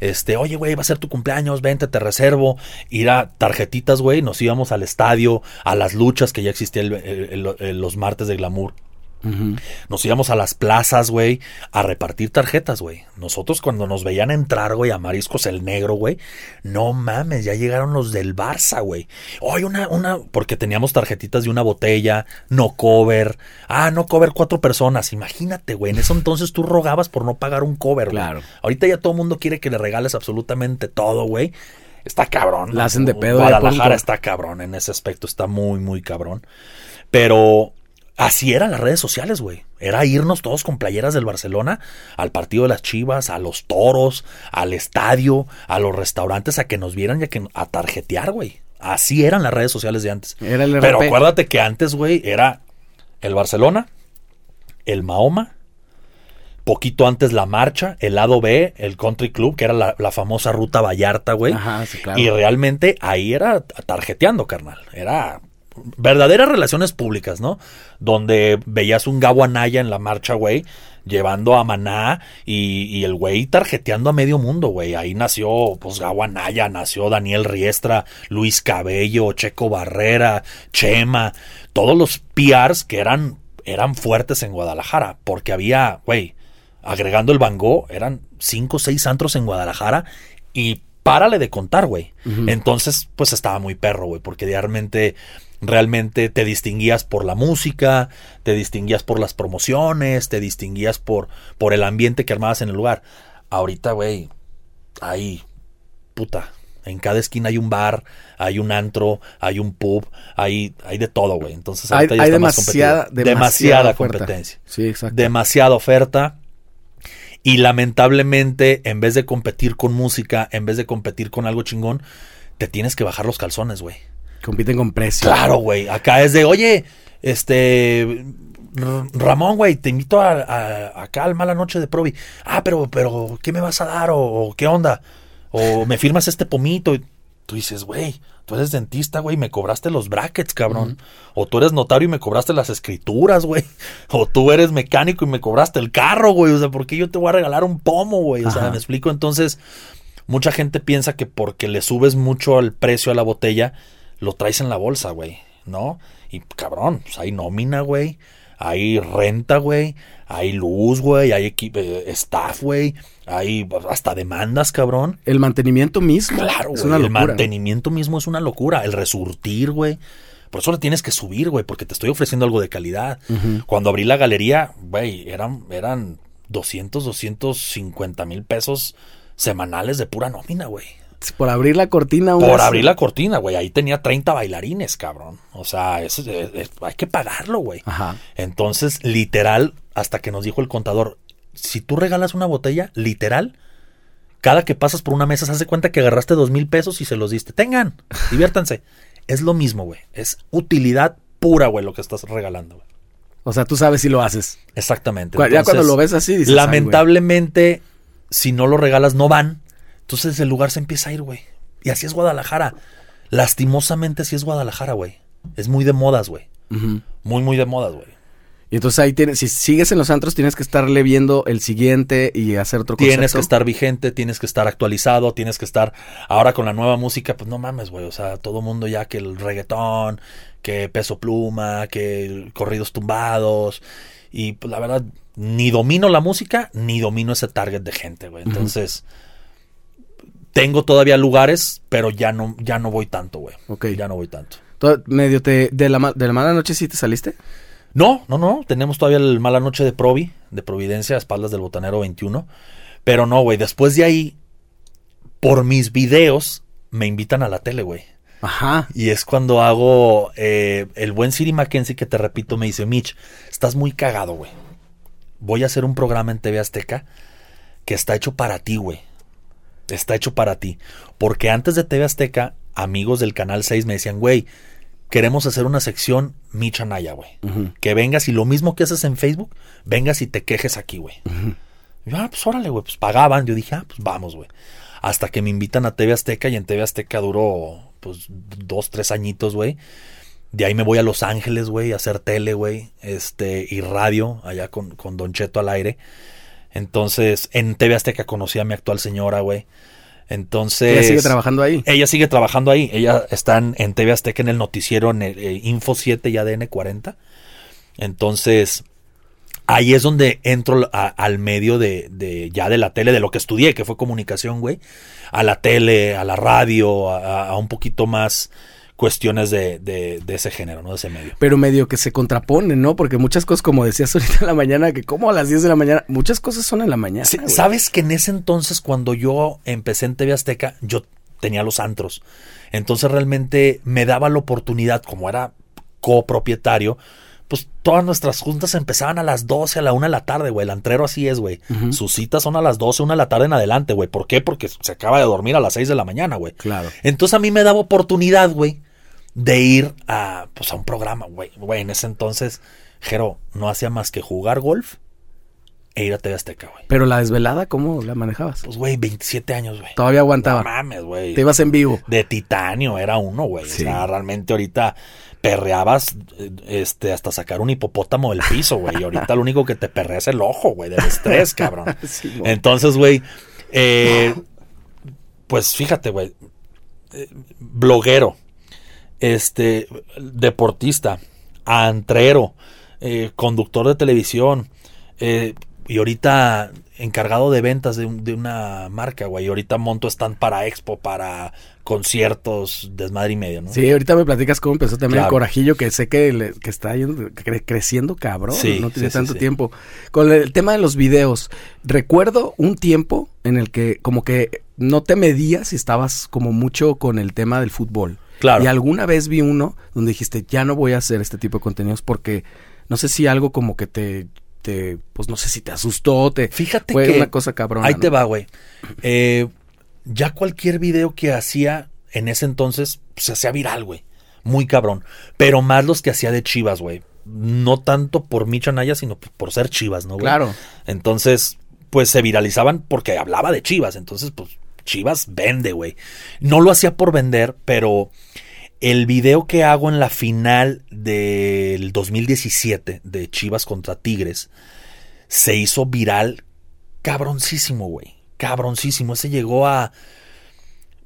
Este, oye, güey, va a ser tu cumpleaños, vente, te reservo. Ir a tarjetitas, güey, nos íbamos al estadio, a las luchas que ya existían los martes de glamour. Nos íbamos a las plazas, güey, a repartir tarjetas, güey. Nosotros cuando nos veían entrar, güey, a Mariscos el Negro, güey, no mames, ya llegaron los del Barça, güey. Oye, una, una, porque teníamos tarjetitas de una botella, no cover. Ah, no cover cuatro personas. Imagínate, güey, en eso entonces tú rogabas por no pagar un cover, güey. Claro. Ahorita ya todo el mundo quiere que le regales absolutamente todo, güey. Está cabrón. La hacen de pedo ya Guadalajara está cabrón en ese aspecto, está muy, muy cabrón. Pero así eran las redes sociales, güey. Era irnos todos con playeras del Barcelona al partido de las Chivas, a los toros, al estadio, a los restaurantes, a que nos vieran y a, que, a tarjetear, güey. Así eran las redes sociales de antes. Era el Pero acuérdate que antes, güey, era el Barcelona, el Mahoma, poquito antes la marcha, el lado B, el Country Club, que era la, la famosa ruta Vallarta, güey. Ajá, sí, claro. Y realmente ahí era tarjeteando, carnal. Era verdaderas relaciones públicas, ¿no? Donde veías un Gabo Anaya en la marcha, güey, llevando a Maná y, y el güey tarjeteando a medio mundo, güey. Ahí nació, pues, Gabo Anaya, nació Daniel Riestra, Luis Cabello, Checo Barrera, Chema, todos los PRs que eran, eran fuertes en Guadalajara, porque había, güey, agregando el Gogh, eran cinco o seis antros en Guadalajara y párale de contar, güey. Entonces, pues estaba muy perro, güey, porque realmente, realmente te distinguías por la música, te distinguías por las promociones, te distinguías por, por el ambiente que armabas en el lugar. Ahorita, güey, ahí, puta. En cada esquina hay un bar, hay un antro, hay un pub, hay, hay de todo, güey. Entonces Hay, hay está más demasiada, demasiada, competencia Sí, exacto. demasiada oferta. Y lamentablemente, en vez de competir con música, en vez de competir con algo chingón, te tienes que bajar los calzones, güey. Compiten con precio. Claro, güey. Acá es de, oye, este. Ramón, güey, te invito a, a- acá al Mala Noche de Provi. Ah, pero, pero, ¿qué me vas a dar? ¿O, o qué onda? ¿O me firmas este pomito? Y tú dices, güey, tú eres dentista, güey, me cobraste los brackets, cabrón. O tú eres notario y me cobraste las escrituras, güey. [laughs] O tú eres mecánico y me cobraste el carro, güey. O sea, ¿por qué yo te voy a regalar un pomo, güey? O sea, Ajá. me explico. Entonces, mucha gente piensa que porque le subes mucho al precio a la botella, lo traes en la bolsa, güey, ¿no? Y cabrón, pues hay nómina, güey. Hay renta, güey. Hay luz, güey. Hay eh, staff, güey. Hay hasta demandas, cabrón. El mantenimiento mismo. Claro, es güey. una El locura. mantenimiento mismo es una locura. El resurtir, güey. Por eso le tienes que subir, güey, porque te estoy ofreciendo algo de calidad. Cuando abrí la galería, güey, eran, eran 200, 250 mil pesos semanales de pura nómina, güey. Por abrir la cortina. Por abrir la cortina, güey. Ahí tenía 30 bailarines, cabrón. O sea, eso es- hay que pagarlo, güey. Ajá. Entonces, literal, hasta que nos dijo el contador, si tú regalas una botella, literal, cada que pasas por una mesa se hace cuenta que agarraste dos mil pesos y se los diste. Tengan, [laughs] diviértanse. es lo mismo, güey. Es utilidad pura, güey, lo que estás regalando, güey. O sea, tú sabes si lo haces. Exactamente. Ya cuando lo ves así, dices. Lamentablemente, si no lo regalas, no van. Entonces el lugar se empieza a ir, güey. Y así es Guadalajara. Lastimosamente así es Guadalajara, güey. Es muy de modas, güey. Muy, muy de modas, güey. Y entonces ahí tienes, si sigues en los antros, tienes que estarle viendo el siguiente y hacer otro Tienes concepto. que estar vigente, tienes que estar actualizado, tienes que estar ahora con la nueva música, pues no mames, güey, o sea, todo mundo ya que el reggaetón, que peso pluma, que corridos tumbados y pues la verdad ni domino la música ni domino ese target de gente, güey. Entonces tengo todavía lugares, pero ya no ya no voy tanto, güey. Ok. Ya no voy tanto. Medio te, de la, de la mala noche sí te saliste. No, no, no. Tenemos todavía el Mala Noche de Provi, de Providencia, a espaldas del Botanero 21. Pero no, güey. Después de ahí, por mis videos, me invitan a la tele, güey. Ajá. Y es cuando hago eh, el buen Siri Mackenzie que te repito, me dice, Mitch, estás muy cagado, güey. Voy a hacer un programa en TV Azteca que está hecho para ti, güey. Está hecho para ti. Porque antes de TV Azteca, amigos del Canal 6 me decían, güey, queremos hacer una sección Mitch Anaya, güey. Que vengas y lo mismo que haces en Facebook, vengas y te quejes aquí, güey. Y yo, ah, pues órale, güey, pues pagaban. Yo dije, ah, pues vamos, güey. Hasta que me invitan a TV Azteca y en TV Azteca duró, pues, dos, tres añitos, güey. De ahí me voy a Los Ángeles, güey, a hacer tele, güey, este, y radio, allá con, con Don Cheto al aire. Entonces, en TV Azteca conocí a mi actual señora, güey. Entonces. Ella sigue trabajando ahí. Ella sigue trabajando ahí. Ella está en, en TV Azteca en el noticiero en el, eh, Info 7 y ADN 40. Entonces, ahí es donde entro a- al medio de, de ya de la tele, de lo que estudié, que fue comunicación, güey. A la tele, a la radio, a, a un poquito más cuestiones de, de- de ese género, ¿no? De ese medio. Pero medio que se contraponen, ¿no? Porque muchas cosas, como decías [laughs] ahorita en la mañana, que como a las 10 de la mañana, muchas cosas son en la mañana. Sí. Sabes que en ese entonces, cuando yo empecé en TV Azteca, yo tenía los antros. Entonces realmente me daba la oportunidad, como era copropietario, pues todas nuestras juntas empezaban a las 12, a la 1 de la tarde, güey. El antrero así es, güey. Sus citas son a las 12, 1 de la tarde en adelante, güey. ¿Por qué? Porque se acaba de dormir a las 6 de la mañana, güey. Claro. Entonces a mí me daba oportunidad, güey, de ir a, pues, a un programa, güey. Güey, en ese entonces, Jero, no hacía más que jugar golf e ir a TV Azteca, güey. Pero la desvelada, ¿cómo la manejabas? Pues, güey, 27 años, güey. Todavía aguantaba. No mames, güey. Te ibas en vivo. De titanio era uno, güey. Sí. O sea, realmente ahorita perreabas eh, este, hasta sacar un hipopótamo del piso, güey. Y ahorita lo único que te perrea es el ojo, güey, del estrés, cabrón. [laughs] Sí. Entonces, güey, eh, pues fíjate, güey. eh, bloguero, este, deportista, antrero, eh, conductor de televisión, eh, y ahorita encargado de ventas de, un- de una marca, güey. Y ahorita monto stand para expo, para conciertos, desmadre y medio, ¿no? Sí, ahorita me platicas cómo empezó también el corajillo, que sé que, le- que está yendo- cre- creciendo cabrón, Sí, no tiene sí, tanto sí. tiempo. Con el tema de los videos, recuerdo un tiempo en el que como que no te medías y estabas como mucho con el tema del fútbol. Claro. Y alguna vez vi uno donde dijiste, ya no voy a hacer este tipo de contenidos porque no sé si algo como que te, te pues no sé si te asustó, te Fíjate fue que una cosa cabrona. Ahí ¿no? te va, güey. Eh, ya cualquier video que hacía en ese entonces pues, se hacía viral, güey. Muy cabrón. Pero más los que hacía de Chivas, güey. No tanto por Micho Anaya, sino por ser Chivas, ¿no, güey? Claro. Entonces, pues se viralizaban porque hablaba de Chivas. Entonces, pues Chivas vende, güey. No lo hacía por vender, pero el video que hago en la final del 2017 de Chivas contra Tigres se hizo viral cabroncísimo, güey. Cabroncísimo. Ese llegó a.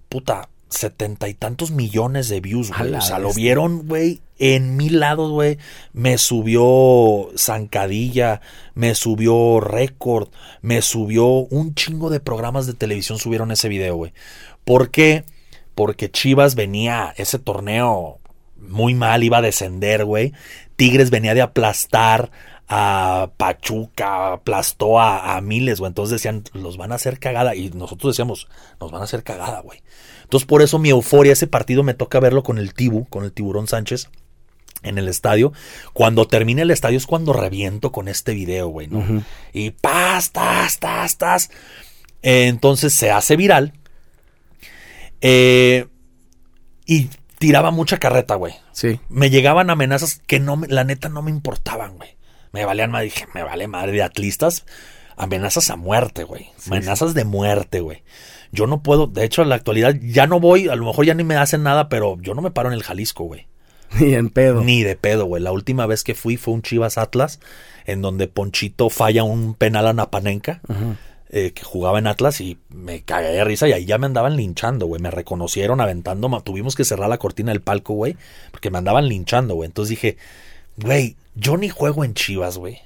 Puta, setenta y tantos millones de views, güey. O sea, lo vieron, güey, en mil lados, güey. Me subió Zancadilla, me subió Récord, me subió un chingo de programas de televisión subieron ese video, güey. ¿Por qué? Porque Chivas venía, ese torneo muy mal, iba a descender, güey. Tigres venía de aplastar a Pachuca, aplastó a, a miles, güey. Entonces decían, los van a hacer cagada. Y nosotros decíamos, nos van a hacer cagada, güey. Entonces por eso mi euforia, ese partido me toca verlo con el Tibu, con el Tiburón Sánchez en el estadio. Cuando termine el estadio es cuando reviento con este video, güey, ¿no? Y pastas, tas, tas. entonces se hace viral. Eh, y tiraba mucha carreta, güey. Sí. Me llegaban amenazas que no, la neta no me importaban, güey. Me valían madre, dije, me vale madre de atlistas. Amenazas a muerte, güey. amenazas de muerte, güey. Yo no puedo, de hecho, en la actualidad ya no voy, a lo mejor ya ni me hacen nada, pero yo no me paro en el Jalisco, güey. [laughs] Ni en pedo. Ni de pedo, güey. La última vez que fui fue un Chivas Atlas, en donde Ponchito falla un penal a Napanenca. Eh, que jugaba en Atlas y me cagué de risa y ahí ya me andaban linchando, güey. Me reconocieron aventando, tuvimos que cerrar la cortina del palco, güey, porque me andaban linchando, güey. Entonces dije, güey, yo ni juego en Chivas, güey.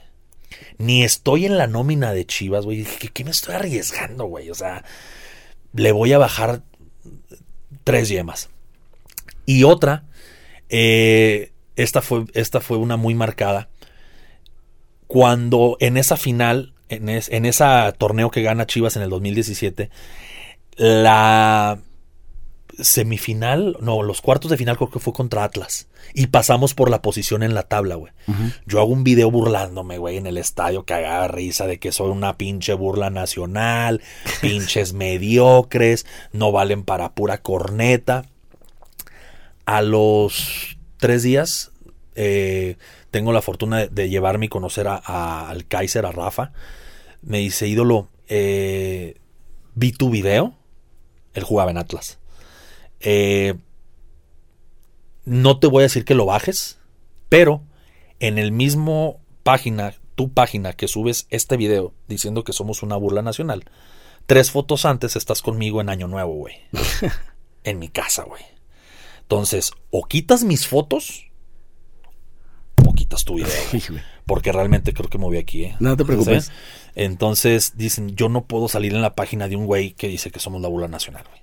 Ni estoy en la nómina de Chivas, güey. Dije, ¿qué me estoy arriesgando, güey? O sea, le voy a bajar tres yemas. Y otra, eh, esta, fue, esta fue una muy marcada. Cuando en esa final, en, en ese torneo que gana Chivas en el 2017, la semifinal, no, los cuartos de final creo que fue contra Atlas. Y pasamos por la posición en la tabla, güey. Yo hago un video burlándome, güey, en el estadio que haga risa de que soy una pinche burla nacional, [laughs] pinches mediocres, no valen para pura corneta. A los tres días eh, tengo la fortuna de, llevarme y conocer a, al Kaiser, a Rafa. Me dice, ídolo, eh, vi tu video. Él jugaba en Atlas eh, no te voy a decir que lo bajes, pero en el mismo página, tu página que subes este video diciendo que somos una burla nacional, tres fotos antes estás conmigo en Año Nuevo, güey. [laughs] en mi casa, güey. Entonces, o quitas mis fotos o quitas tu video. [laughs] porque realmente creo que me voy aquí, ¿eh? No te preocupes. Entonces dicen, yo no puedo salir en la página de un güey que dice que somos la burla nacional, güey.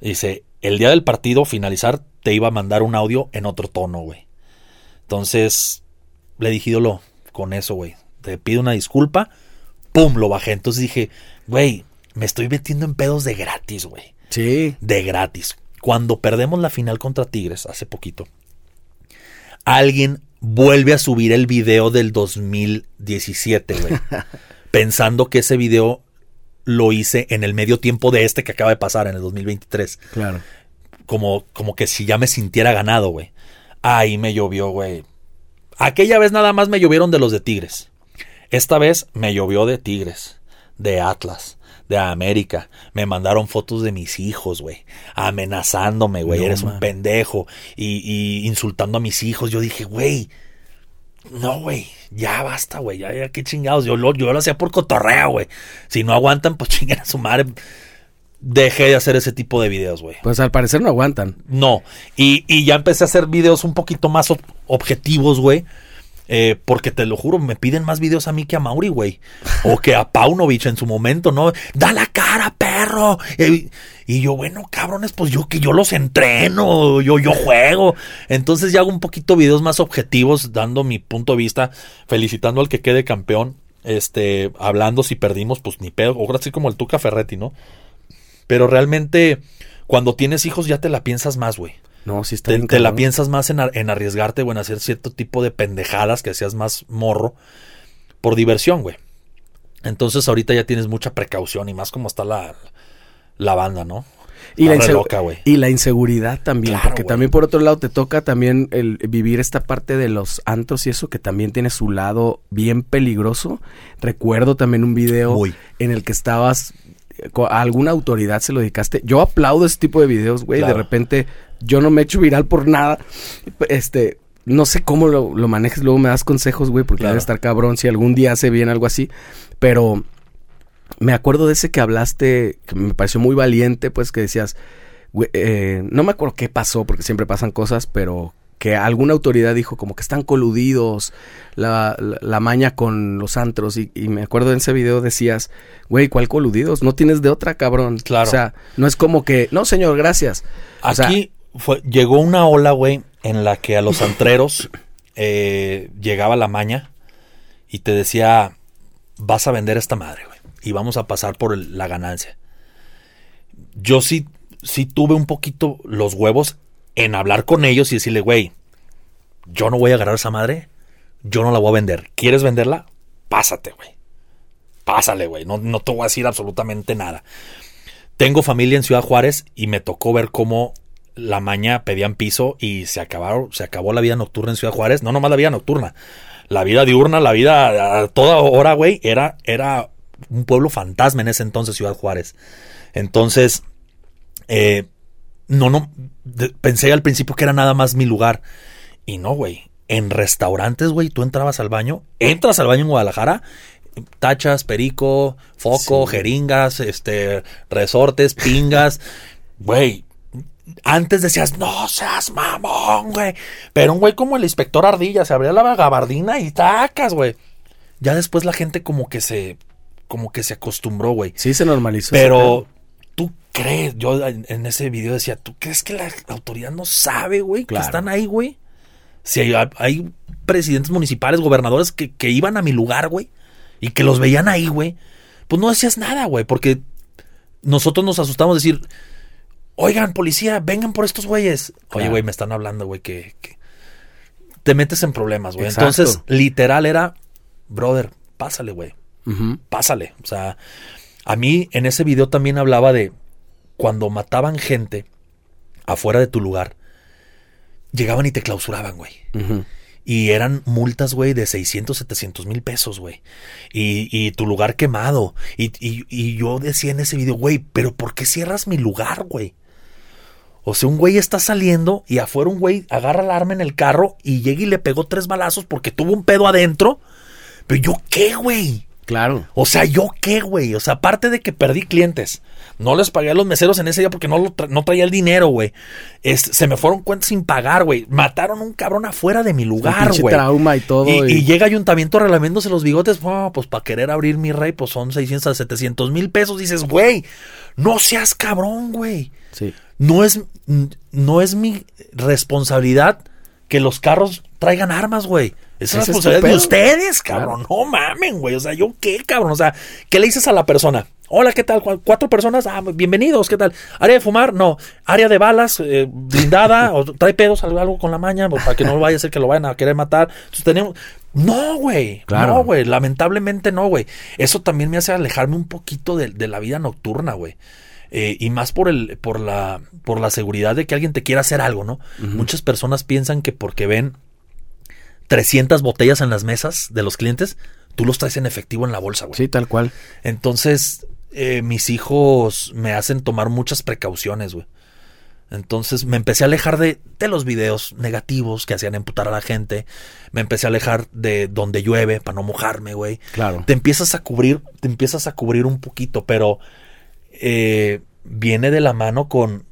Dice, el día del partido finalizar te iba a mandar un audio en otro tono, güey. Entonces, le dije, ídolo, con eso, güey. Te pido una disculpa. ¡Pum! Lo bajé. Entonces dije, güey, me estoy metiendo en pedos de gratis, güey. Sí. De gratis. Cuando perdemos la final contra Tigres, hace poquito, alguien vuelve a subir el video del 2017, güey. [laughs] pensando que ese video lo hice en el medio tiempo de este que acaba de pasar en el 2023. Claro. Como, como que si ya me sintiera ganado, güey. Ahí me llovió, güey. Aquella vez nada más me llovieron de los de Tigres. Esta vez me llovió de Tigres, de Atlas, de América. Me mandaron fotos de mis hijos, güey. Amenazándome, güey. Eres un pendejo. Y, y insultando a mis hijos. Yo dije, güey no, güey, ya basta, güey, ya, ya, qué chingados. Yo lo, yo lo hacía por cotorreo, güey. Si no aguantan, [laughs] pues chinguen a su madre. Dejé de hacer ese tipo de videos, güey. Pues al parecer no aguantan. No, y, y ya empecé a hacer videos un poquito más objetivos, güey. Eh, porque te lo juro, me piden más videos a mí que a Mauri, güey. O que a Paunovic en su momento, ¿no? Da la cara, perro. Y, yo, bueno, cabrones, pues yo que yo los entreno, yo, yo juego. Entonces ya hago un poquito videos más objetivos, dando mi punto de vista, felicitando al que quede campeón. Este, hablando si perdimos, pues ni pedo. O así como el Tuca Ferretti, ¿no? Pero realmente, cuando tienes hijos ya te la piensas más, güey. No, si está te, la piensas más en, arriesgarte o en hacer cierto tipo de pendejadas que hacías más morro por diversión, güey. Entonces ahorita ya tienes mucha precaución y más como está la, la banda, ¿no? Y la, y la, inseguridad también, porque también por otro lado te toca también el vivir esta parte de los antros y eso que también tiene su lado bien peligroso. Recuerdo también un video en el que estabas a alguna autoridad se lo dedicaste. Yo aplaudo ese tipo de videos, güey. Claro. De repente, yo no me echo viral por nada. Este, no sé cómo lo, lo manejes, luego me das consejos, güey, porque Claro. debe estar cabrón si algún día hace bien algo así. Pero me acuerdo de ese que hablaste, que me pareció muy valiente, pues que decías, güey, eh, no me acuerdo qué pasó, porque siempre pasan cosas, pero que alguna autoridad dijo como que están coludidos, la, la, la maña con los antros, y, y me acuerdo en ese video decías, güey, ¿cuál coludidos? No tienes de otra, cabrón. Claro. O sea, no es como que, no, señor, gracias. O sea, Aquí fue, llegó una ola, güey, en la que a los antreros [laughs] eh, llegaba la maña y te decía, vas a vender esta madre, güey, y vamos a pasar por el- la ganancia. Yo sí, sí tuve un poquito los huevos en hablar con ellos y decirle, güey, yo no voy a agarrar esa madre, yo no la voy a vender. ¿Quieres venderla? Pásate, güey. Pásale, güey. No, no te voy a decir absolutamente nada. Tengo familia en Ciudad Juárez y me tocó ver cómo la maña pedían piso y se se acabó la vida nocturna en Ciudad Juárez. No nomás la vida nocturna. La vida diurna, la vida a toda hora, güey, era, era un pueblo fantasma en ese entonces, Ciudad Juárez. Entonces, eh, no, no, de- pensé al principio que era nada más mi lugar. Y no, güey. En restaurantes, güey, tú entrabas al baño, entras al baño en Guadalajara, tachas, perico, foco, Sí. jeringas, este, resortes, pingas. [laughs] Güey, antes decías, no seas mamón, güey. Pero un güey como el inspector Ardilla se abría la gabardina y tacas, güey. Ya después la gente como que se, como que se acostumbró, güey. sí se normalizó. Pero, ¿tú crees? Yo en, en ese video decía, ¿tú crees que la autoridad no sabe, güey? Claro. Que están ahí, güey. Si hay, hay presidentes municipales, gobernadores que, que iban a mi lugar, güey. Y que los veían ahí, güey. Pues no decías nada, güey. Porque nosotros nos asustamos de decir, oigan, policía, vengan por estos güeyes. Oye, güey, me están hablando, güey, que, que te metes en problemas, güey. Entonces, literal era, brother, pásale, güey pásale. O sea, a mí en ese video también hablaba de cuando mataban gente afuera de tu lugar, llegaban y te clausuraban, güey. Y eran multas, güey, de 600, 700 mil pesos, güey. Y, y tu lugar quemado. Y, y- y yo decía en ese video, güey, pero ¿por qué cierras mi lugar, güey? O sea, un güey está saliendo y afuera un güey agarra el arma en el carro y llega y le pegó tres balazos porque tuvo un pedo adentro. Pero yo qué, güey. Claro. O sea, ¿yo qué, güey? O sea, aparte de que perdí clientes, no les pagué a los meseros en ese día porque no, lo tra- no traía el dinero, güey. Se me fueron cuentas sin pagar, güey. Mataron a un cabrón afuera de mi lugar, güey. trauma y todo. Y, y- y llega ayuntamiento relamiéndose los bigotes, oh, pues para querer abrir mi rey, pues son 600 a 700 mil pesos. Dices, güey, no seas cabrón, güey. Sí. No es, no es mi responsabilidad que los carros traigan armas, güey. Es Ese es responsabilidad de ustedes, cabrón. No mamen, güey. O sea, ¿yo qué, cabrón? O sea, ¿qué le dices a la persona? Hola, ¿qué tal? Cu- ¿Cuatro personas? Ah, bienvenidos, ¿qué tal? ¿Área de fumar? No. ¿Área de balas? eh, ¿Blindada? [laughs] ¿O trae pedos? Algo, algo con la maña? Pues, para que no vaya a ser que lo vayan a querer matar. Entonces tenemos... No, güey. Claro. No, güey. Lamentablemente no, güey. Eso también me hace alejarme un poquito de, de la vida nocturna, güey. Eh, y más por el, por la, por la seguridad de que alguien te quiera hacer algo, ¿no? Muchas personas piensan que porque ven 300 botellas en las mesas de los clientes, tú los traes en efectivo en la bolsa, güey. Sí, tal cual. Entonces, eh, mis hijos me hacen tomar muchas precauciones, güey. Entonces me empecé a alejar de, de los videos negativos que hacían emputar a la gente. Me empecé a alejar de donde llueve para no mojarme, güey Claro. te empiezas a cubrir, te empiezas a cubrir un poquito, pero eh, viene de la mano con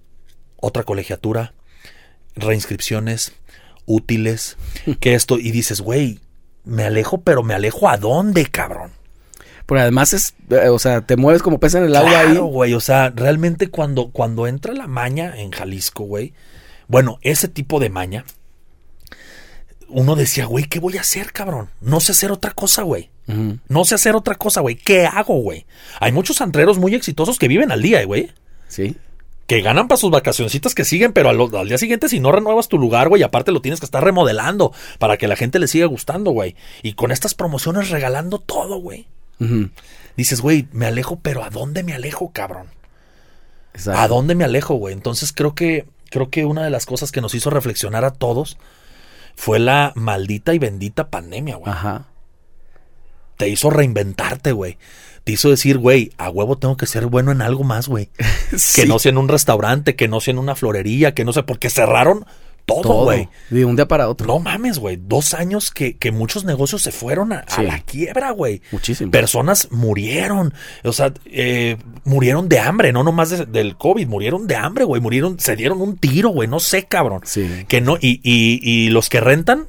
otra colegiatura, reinscripciones, útiles, [laughs] que esto, y dices, güey, me alejo, pero me alejo a dónde, cabrón. Porque además es, eh, o sea, te mueves como pez en el agua Claro, ahí. güey, o sea, realmente cuando, cuando entra la maña en Jalisco, güey, bueno, ese tipo de maña, uno decía, güey, ¿qué voy a hacer, cabrón? No sé hacer otra cosa, güey. No sé hacer otra cosa, güey. ¿Qué hago, güey? Hay muchos antreros muy exitosos que viven al día, eh, güey. Sí. Que ganan para sus vacacioncitas que siguen, pero al, al día siguiente, si no renuevas tu lugar, güey, aparte lo tienes que estar remodelando para que la gente le siga gustando, güey. Y con estas promociones regalando todo, güey. Ujú. Dices, güey, me alejo, pero ¿a dónde me alejo, cabrón? Exacto. ¿A dónde me alejo, güey? Entonces creo que, creo que una de las cosas que nos hizo reflexionar a todos fue la maldita y bendita pandemia, güey. Ajá. Te hizo reinventarte, güey. Te hizo decir, güey, a huevo tengo que ser bueno en algo más, güey. [laughs] Sí. Que no sea en un restaurante, que no sea en una florería, que no sea, porque cerraron todo, güey. De un día para otro. No mames, güey. Dos años que, que muchos negocios se fueron a, la quiebra, güey. Muchísimo. Personas murieron. O sea, eh, murieron de hambre, no nomás de- del COVID. Murieron de hambre, güey. Murieron, se dieron un tiro, güey. No sé, cabrón. Sí. Que no, y, y, y los que rentan,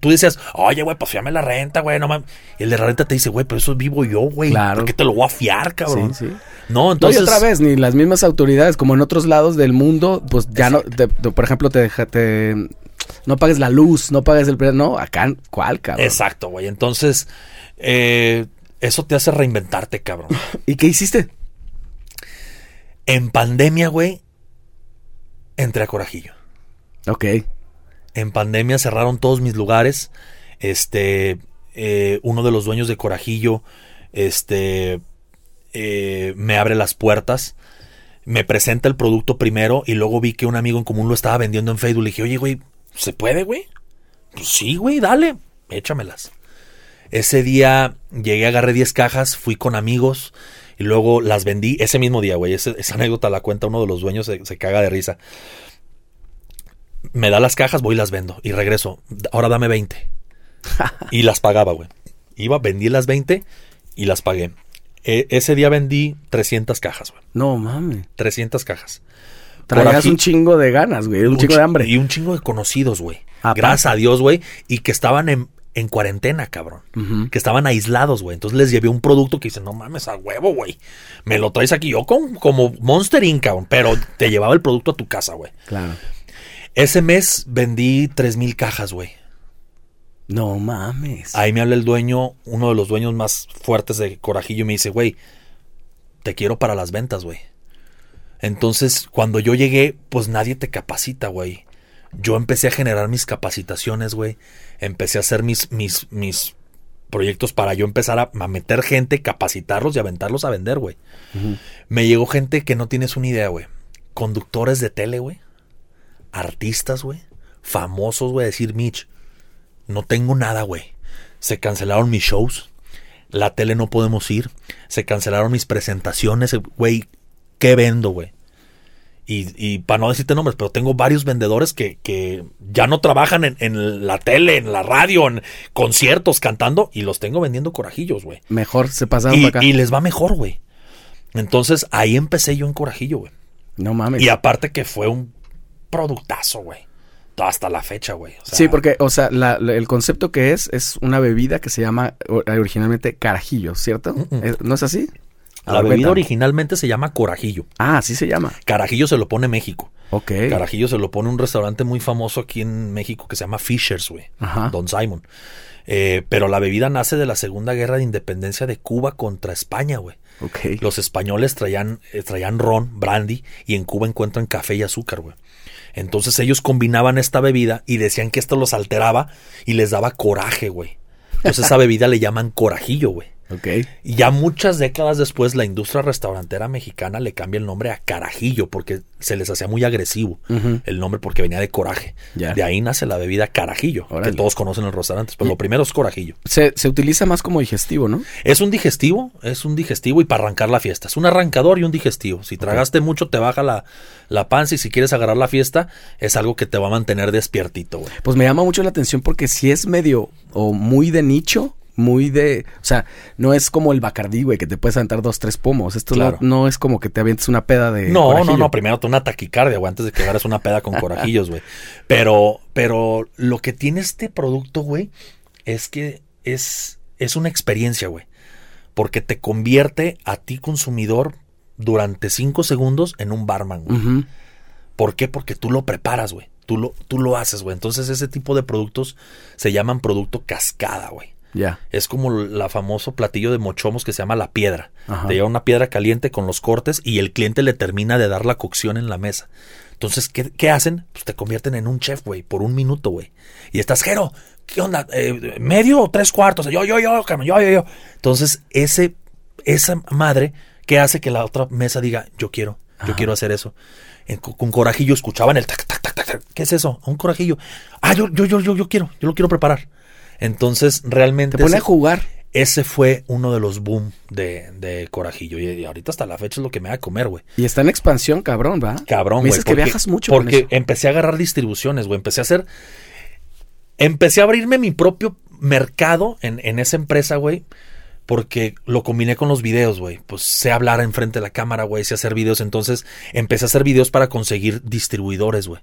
tú decías, oye, güey, pues fíame la renta, güey, no mames. Y el de la renta te dice, güey, pero eso vivo yo, güey. Claro. ¿Por qué te lo voy a fiar, cabrón? Sí, sí. No, No, entonces. y otra vez, ni las mismas autoridades, como en otros lados del mundo, pues ya no, te- te- por ejemplo, te deja, te, no pagues la luz, no pagues el, no, acá, ¿cuál, cabrón? Exacto, güey. Entonces, eh, eso te hace reinventarte, cabrón. [laughs] ¿Y qué hiciste? En pandemia, güey, entré a Corajillo. Ok, En pandemia cerraron todos mis lugares. Este, eh, uno de los dueños de Corajillo, este, eh, me abre las puertas. Me presenta el producto primero y luego vi que un amigo en común lo estaba vendiendo en Facebook. Le dije, oye, güey, ¿se puede, güey? Pues sí, güey, dale, échamelas. Ese día llegué, agarré 10 cajas, fui con amigos y luego las vendí ese mismo día, güey. Esa anécdota la cuenta uno de los dueños, se caga de risa. Me da las cajas, voy y las vendo y regreso. Ahora dame 20. [laughs] y las pagaba, güey. Iba, vendí las 20 y las pagué. E- ese día vendí 300 cajas, güey. no mames. 300 cajas. Traías un chingo de ganas, güey, un, chingo chi- de hambre. Y un chingo de conocidos, güey. Gracias a Dios, güey. Y que estaban en, en cuarentena, cabrón. Que estaban aislados, güey. Entonces les llevé un producto que dice, no mames, a huevo, güey. Me lo traes aquí. Yo con, como Monster Inc., cabrón. Pero te llevaba el producto a tu casa, güey. Claro. Ese mes vendí 3 mil cajas, güey. No mames. Ahí me habla el dueño, uno de los dueños más fuertes de Corajillo, y me dice, güey, te quiero para las ventas, güey. Entonces, cuando yo llegué, pues nadie te capacita, güey. Yo empecé a generar mis capacitaciones, güey. Empecé a hacer mis, mis, mis proyectos para yo empezar a, a meter gente, capacitarlos y aventarlos a vender, güey. Me llegó gente que no tienes una idea, güey. Conductores de tele, güey. Artistas, güey. Famosos, güey. Decir, Mitch, no tengo nada, güey. Se cancelaron mis shows. La tele no podemos ir. Se cancelaron mis presentaciones. Güey, ¿qué vendo, güey? Y, y para no decirte nombres, pero tengo varios vendedores que, que ya no trabajan en, en la tele, en la radio, en conciertos, cantando, y los tengo vendiendo corajillos, güey. Mejor se pasaron Y, para acá. y les va mejor, güey. Entonces ahí empecé yo en corajillo, güey. no mames. Y aparte que fue un productazo, güey. Hasta la fecha, güey. O sea, Sí, porque, o sea, la- la- el concepto que es, es una bebida que se llama originalmente carajillo, ¿cierto? Mm-mm. ¿Es- ¿No es así? La bebida originalmente se llama corajillo. Ah, así se llama. Carajillo se lo pone México. Ok. Carajillo se lo pone un restaurante muy famoso aquí en México que se llama Fishers, güey. Ajá. Don Simon. Eh, pero la bebida nace de la Segunda Guerra de Independencia de Cuba contra España, güey. Ok. Los españoles traían, eh, traían ron, brandy, y en Cuba encuentran café y azúcar, güey. Entonces ellos combinaban esta bebida y decían que esto los alteraba y les daba coraje, güey. Entonces esa [laughs] bebida le llaman corajillo, güey. Y ya muchas décadas después la industria restaurantera mexicana le cambia el nombre a carajillo porque se les hacía muy agresivo el nombre porque venía de coraje. Ya. De ahí nace la bebida carajillo, Órale. que todos conocen en los restaurantes, pero lo primero es corajillo. Se, se utiliza más como digestivo, ¿no? Es un digestivo, es un digestivo y para arrancar la fiesta. Es un arrancador y un digestivo. Si tragaste mucho te baja la, la panza y si quieres agarrar la fiesta es algo que te va a mantener despiertito, güey. Pues me llama mucho la atención porque si es medio o muy de nicho, muy de... O sea, no es como el Bacardí, güey, que te puedes aventar dos, tres pomos. Esto Claro. no, no es como que te avientes una peda de No, corajillo. no, no, primero te una taquicardia, güey, antes de que agarres una peda con corajillos, güey. Pero, pero lo que tiene este producto, güey, es que es, es una experiencia, güey. Porque te convierte a ti, consumidor, durante cinco segundos en un barman, güey. Ujú. ¿Por qué? Porque tú lo preparas, güey. Tú lo, tú lo haces, güey. Entonces ese tipo de productos se llaman producto cascada, güey. Es como la famoso platillo de mochomos que se llama la piedra. Ajá. Te lleva una piedra caliente con los cortes y el cliente le termina de dar la cocción en la mesa. Entonces, ¿qué, qué hacen? Pues te convierten en un chef, güey, por un minuto, güey. Y estás, Jero, ¿qué onda? Eh, ¿Medio o tres cuartos? Yo, yo, yo, yo, yo, yo. Entonces, ese, esa madre, ¿qué hace que la otra mesa diga, yo quiero, yo quiero hacer eso? En- con, con corajillo escuchaban el tac, tac, tac, tac, tac. ¿Qué es eso? Un corajillo. Ah, yo, yo, yo, yo, yo quiero, yo lo quiero preparar. Entonces, realmente. Te pone ese- a jugar. ese fue uno de los boom de, de Corajillo. Y, y ahorita hasta la fecha es lo que me va a comer, güey. Y está en expansión, cabrón, ¿va? Cabrón, güey. dices que viajas mucho Porque empecé a agarrar distribuciones, güey. Empecé a hacer. Empecé a abrirme mi propio mercado en, en esa empresa, güey. Porque lo combiné con los videos, güey. Pues sé hablar enfrente de la cámara, güey. Sé hacer videos. Entonces empecé a hacer videos para conseguir distribuidores, güey.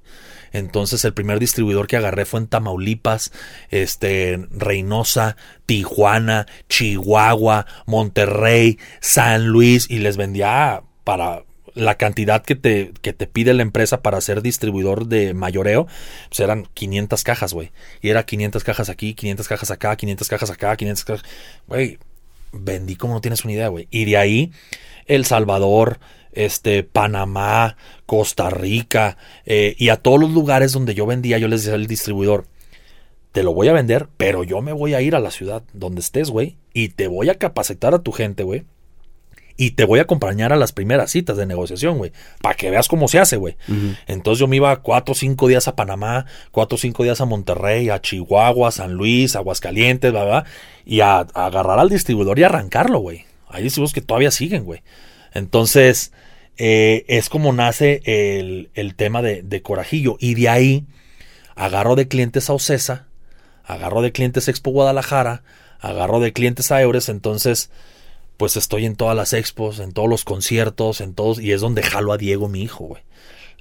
Entonces el primer distribuidor que agarré fue en Tamaulipas, este, Reynosa, Tijuana, Chihuahua, Monterrey, San Luis y les vendía para la cantidad que te, que te pide la empresa para ser distribuidor de mayoreo, pues eran 500 cajas, güey. Y era 500 cajas aquí, 500 cajas acá, 500 cajas acá, 500 cajas... Güey, vendí como no tienes una idea, güey. Y de ahí, El Salvador, este, Panamá, Costa Rica, eh, y a todos los lugares donde yo vendía, yo les decía al distribuidor, te lo voy a vender, pero yo me voy a ir a la ciudad donde estés, güey, y te voy a capacitar a tu gente, güey. Y te voy a acompañar a las primeras citas de negociación, güey. Para que veas cómo se hace, güey. Entonces yo me iba cuatro o cinco días a Panamá, cuatro o cinco días a Monterrey, a Chihuahua, San Luis, Aguascalientes, bla, bla, y a, a agarrar al distribuidor y arrancarlo, güey. Hay distribuidores que todavía siguen, güey. Entonces, eh, es como nace el, el tema de, de Corajillo. Y de ahí agarro de clientes a Ocesa, agarro de clientes a Expo Guadalajara, agarro de clientes a Eures, entonces pues estoy en todas las expos, en todos los conciertos, en todos, y es donde jalo a Diego, mi hijo, güey.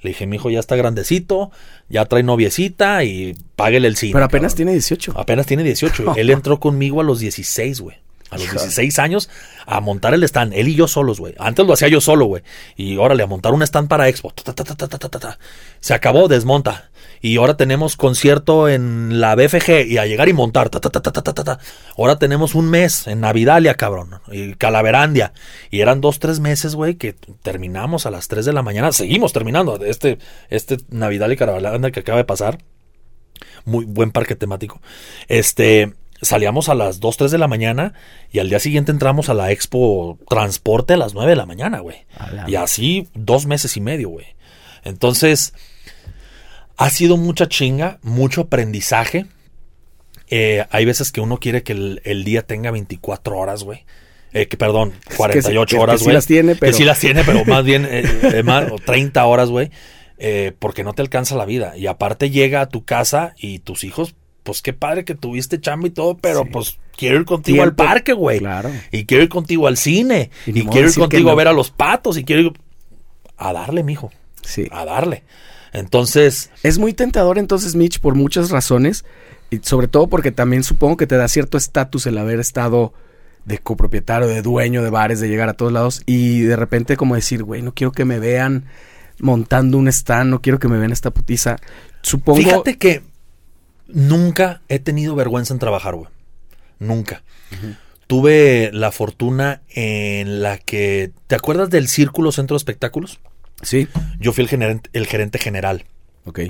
Le dije, mi hijo ya está grandecito, ya trae noviecita y páguele el cine. Pero apenas cabrón". tiene 18. Apenas tiene 18. [laughs] Él entró conmigo a los 16, güey. A los Híjole. 16 años a montar el stand. Él y yo solos, güey. Antes lo hacía yo solo, güey. Y órale, a montar un stand para Expo. Ta, ta, ta. Se acabó, desmonta. Y ahora tenemos concierto en la BFG y a llegar y montar. Ta, ta, ta, ta, ta, ta, ta, ta. Ahora tenemos un mes en Navidalia, cabrón. Y Calaverandia. Y eran dos, tres meses, güey, que terminamos a las 3 de la mañana. Seguimos terminando. Este, este Navidalia y Calaverandia que acaba de pasar muy buen parque temático. Este, salíamos a las 2, 3 de la mañana y al día siguiente entramos a la Expo Transporte a las 9 de la mañana, güey. Y así dos meses y medio, güey. Entonces, ha sido mucha chinga, mucho aprendizaje. Eh, hay veces que uno quiere que el, el día tenga 24 horas, güey. Eh, que perdón, 48 que- que horas, sí güey. las tiene, pero- Que sí las tiene, pero más bien eh, eh, más, o 30 horas, güey. eh, porque no te alcanza la vida. Y aparte llega a tu casa y tus hijos, pues qué padre que tuviste chamba y todo, pero Sí. pues quiero ir contigo al parque, güey. Claro. Y quiero ir contigo al cine. Y quiero ir contigo a ver a los patos. Y quiero ir a darle, mijo. Sí. A darle. Entonces, Es muy tentador entonces, Mitch, por muchas razones. Y sobre todo porque también supongo que te da cierto estatus el haber estado de copropietario, de dueño de bares, de llegar a todos lados. Y de repente como decir, güey, no quiero que me vean montando un stand, no quiero que me vean esta putiza. Supongo... fíjate que nunca he tenido vergüenza en trabajar, güey. Nunca. Tuve la fortuna en la que. ¿Te acuerdas del Círculo Centro de Espectáculos? Sí. Yo fui el gerente, el gerente general. Ok.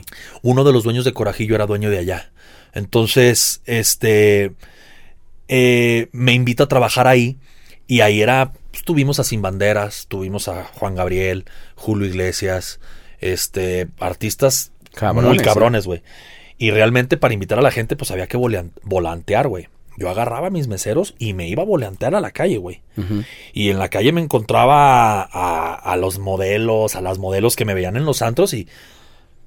uno de los dueños de Corajillo era dueño de allá. Entonces, este, eh, me invita a trabajar ahí y ahí era, pues, tuvimos a Sin Banderas, tuvimos a Juan Gabriel, Julio Iglesias, este, artistas Cabrones, muy ¿eh? cabrones, güey. Y realmente para invitar a la gente, pues había que volantear, güey. Yo agarraba a mis meseros y me iba a volantear a la calle, güey. Y en la calle me encontraba a, a- a los modelos, a las modelos que me veían en los antros y...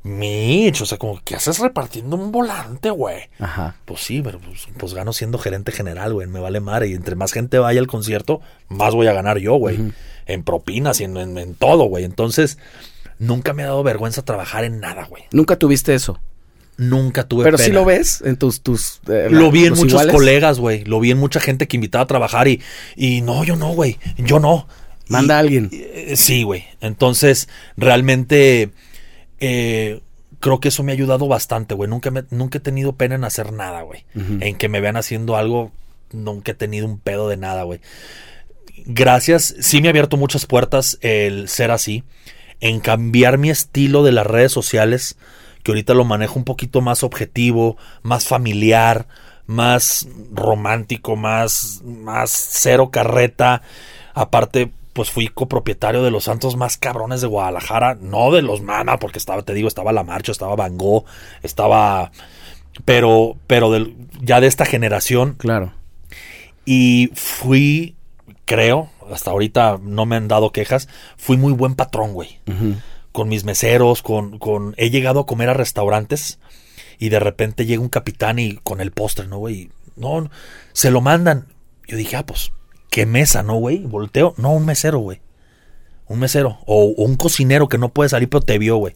Mitch, o sea, como, ¿qué haces repartiendo un volante, güey? Ajá. Pues sí, pero pues, pues gano siendo gerente general, güey. Me vale madre. Y entre más gente vaya al concierto, más voy a ganar yo, güey. En propinas y en, en- en todo, güey. Entonces, nunca me ha dado vergüenza trabajar en nada, güey. Nunca tuviste eso. Nunca tuve Pero sí pena. lo ves en tus... tus eh, Lo vi en muchos iguales. colegas, güey. Lo vi en mucha gente que invitaba a trabajar y, y no, yo no, güey. Yo no. Manda Y- a alguien. eh, Sí, güey. Entonces, realmente eh, creo que eso me ha ayudado bastante, güey. Nunca, me- nunca he tenido pena en hacer nada, güey. En que me vean haciendo algo, nunca he tenido un pedo de nada, güey. Gracias, sí me ha abierto muchas puertas el ser así, en cambiar mi estilo de las redes sociales, que ahorita lo manejo un poquito más objetivo, más familiar, más romántico, más, más cero carreta. Aparte, pues fui copropietario de los santos más cabrones de Guadalajara, no de los mama, porque estaba, te digo, estaba La Marcha, estaba Van Gogh, estaba, pero, pero ya de esta generación, Claro. Y fui, creo, hasta ahorita no me han dado quejas, fui muy buen patrón, güey. Con mis meseros, con, con... He llegado a comer a restaurantes y de repente llega un capitán y con el postre, ¿no, güey? No, se lo mandan. Yo dije, ah, pues, ¿qué mesa, no, güey? Volteo. No, un mesero, güey. Un mesero. O, o un cocinero que no puede salir, pero te vio, güey.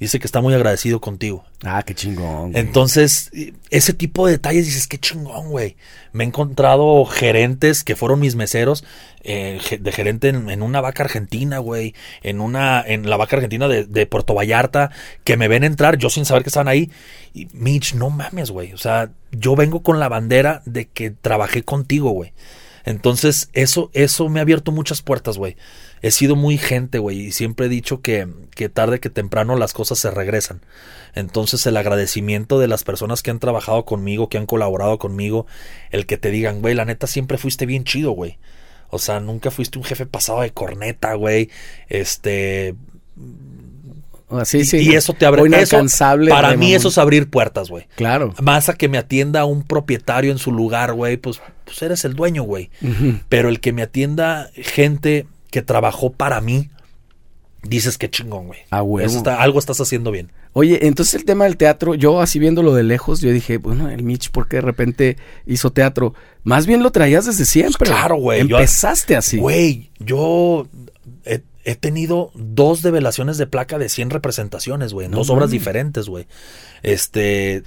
Dice que está muy agradecido contigo. Ah, qué chingón. güey. Entonces, ese tipo de detalles dices, qué chingón, güey. Me he encontrado gerentes que fueron mis meseros, eh, de gerente en, una vaca argentina, güey. En una, en la vaca argentina de, de, Puerto Vallarta, que me ven entrar, yo sin saber que estaban ahí. Y Mitch, no mames, güey. O sea, yo vengo con la bandera de que trabajé contigo, güey. Entonces, eso, eso me ha abierto muchas puertas, güey he sido muy gente, güey, y siempre he dicho que, que tarde que temprano las cosas se regresan. Entonces el agradecimiento de las personas que han trabajado conmigo, que han colaborado conmigo, el que te digan, güey, la neta siempre fuiste bien chido, güey. O sea, nunca fuiste un jefe pasado de corneta, güey. Este... Así, sí. Y eso te abre eso, Para mí eso es abrir puertas, güey. Claro. Más a que me atienda un propietario en su lugar, güey, pues, pues eres el dueño, güey. Pero el que me atienda gente que trabajó para mí, dices que chingón, güey. Ah, güey. algo estás haciendo bien. Oye, entonces el tema del teatro, yo así viéndolo de lejos, yo dije, bueno, el Mitch, ¿por qué de repente hizo teatro? Más bien lo traías desde siempre. claro, güey. Empezaste así. Güey, yo he, tenido dos develaciones de placa de 100 representaciones, güey, dos obras diferentes, güey. Este,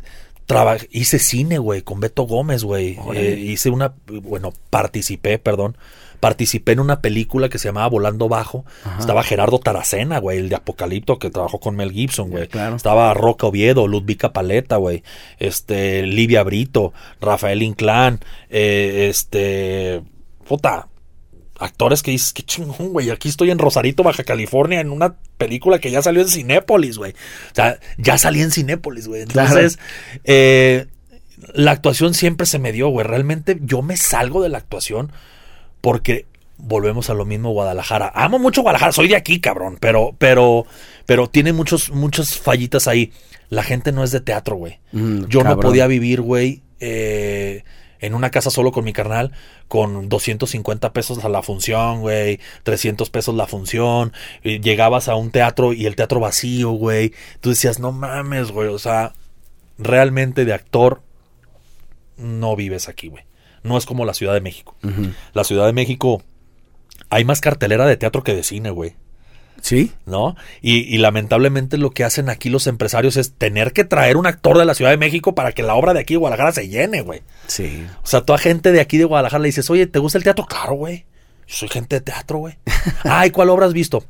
hice cine, güey, con Beto Gómez, güey. Eh, hice una, bueno, participé, perdón, Participé en una película que se llamaba Volando Bajo. Estaba Gerardo Taracena, güey, el de Apocalipto que trabajó con Mel Gibson, güey. Estaba Roca Oviedo, Ludvika Paleta, güey. Este, Livia Brito, Rafael Inclán, eh, este, puta, actores que dices, qué chingón, güey. Aquí estoy en Rosarito, Baja California, en una película que ya salió en Cinépolis, güey. O sea, ya salí en Cinépolis, güey. Entonces, eh, la actuación siempre se me dio, güey. Realmente yo me salgo de la actuación porque volvemos a lo mismo Guadalajara. Amo mucho Guadalajara, soy de aquí, cabrón, pero pero pero tiene muchos muchas fallitas ahí. La gente no es de teatro, güey. Mm, Yo no podía vivir, güey, eh, en una casa solo con mi carnal con 250 pesos a la función, güey, 300 pesos la función. Y llegabas a un teatro y el teatro vacío, güey. Tú decías, "No mames, güey", o sea, realmente de actor no vives aquí, güey. No es como la Ciudad de México. La Ciudad de México hay más cartelera de teatro que de cine, güey. Sí. ¿No? Y, lamentablemente lo que hacen aquí los empresarios es tener que traer un actor de la Ciudad de México para que la obra de aquí de Guadalajara se llene, güey. Sí. O sea, toda gente de aquí de Guadalajara le dices, oye, ¿te gusta el teatro? Claro, güey. Yo soy gente de teatro, güey. [laughs] Ay, ¿cuál obra has visto?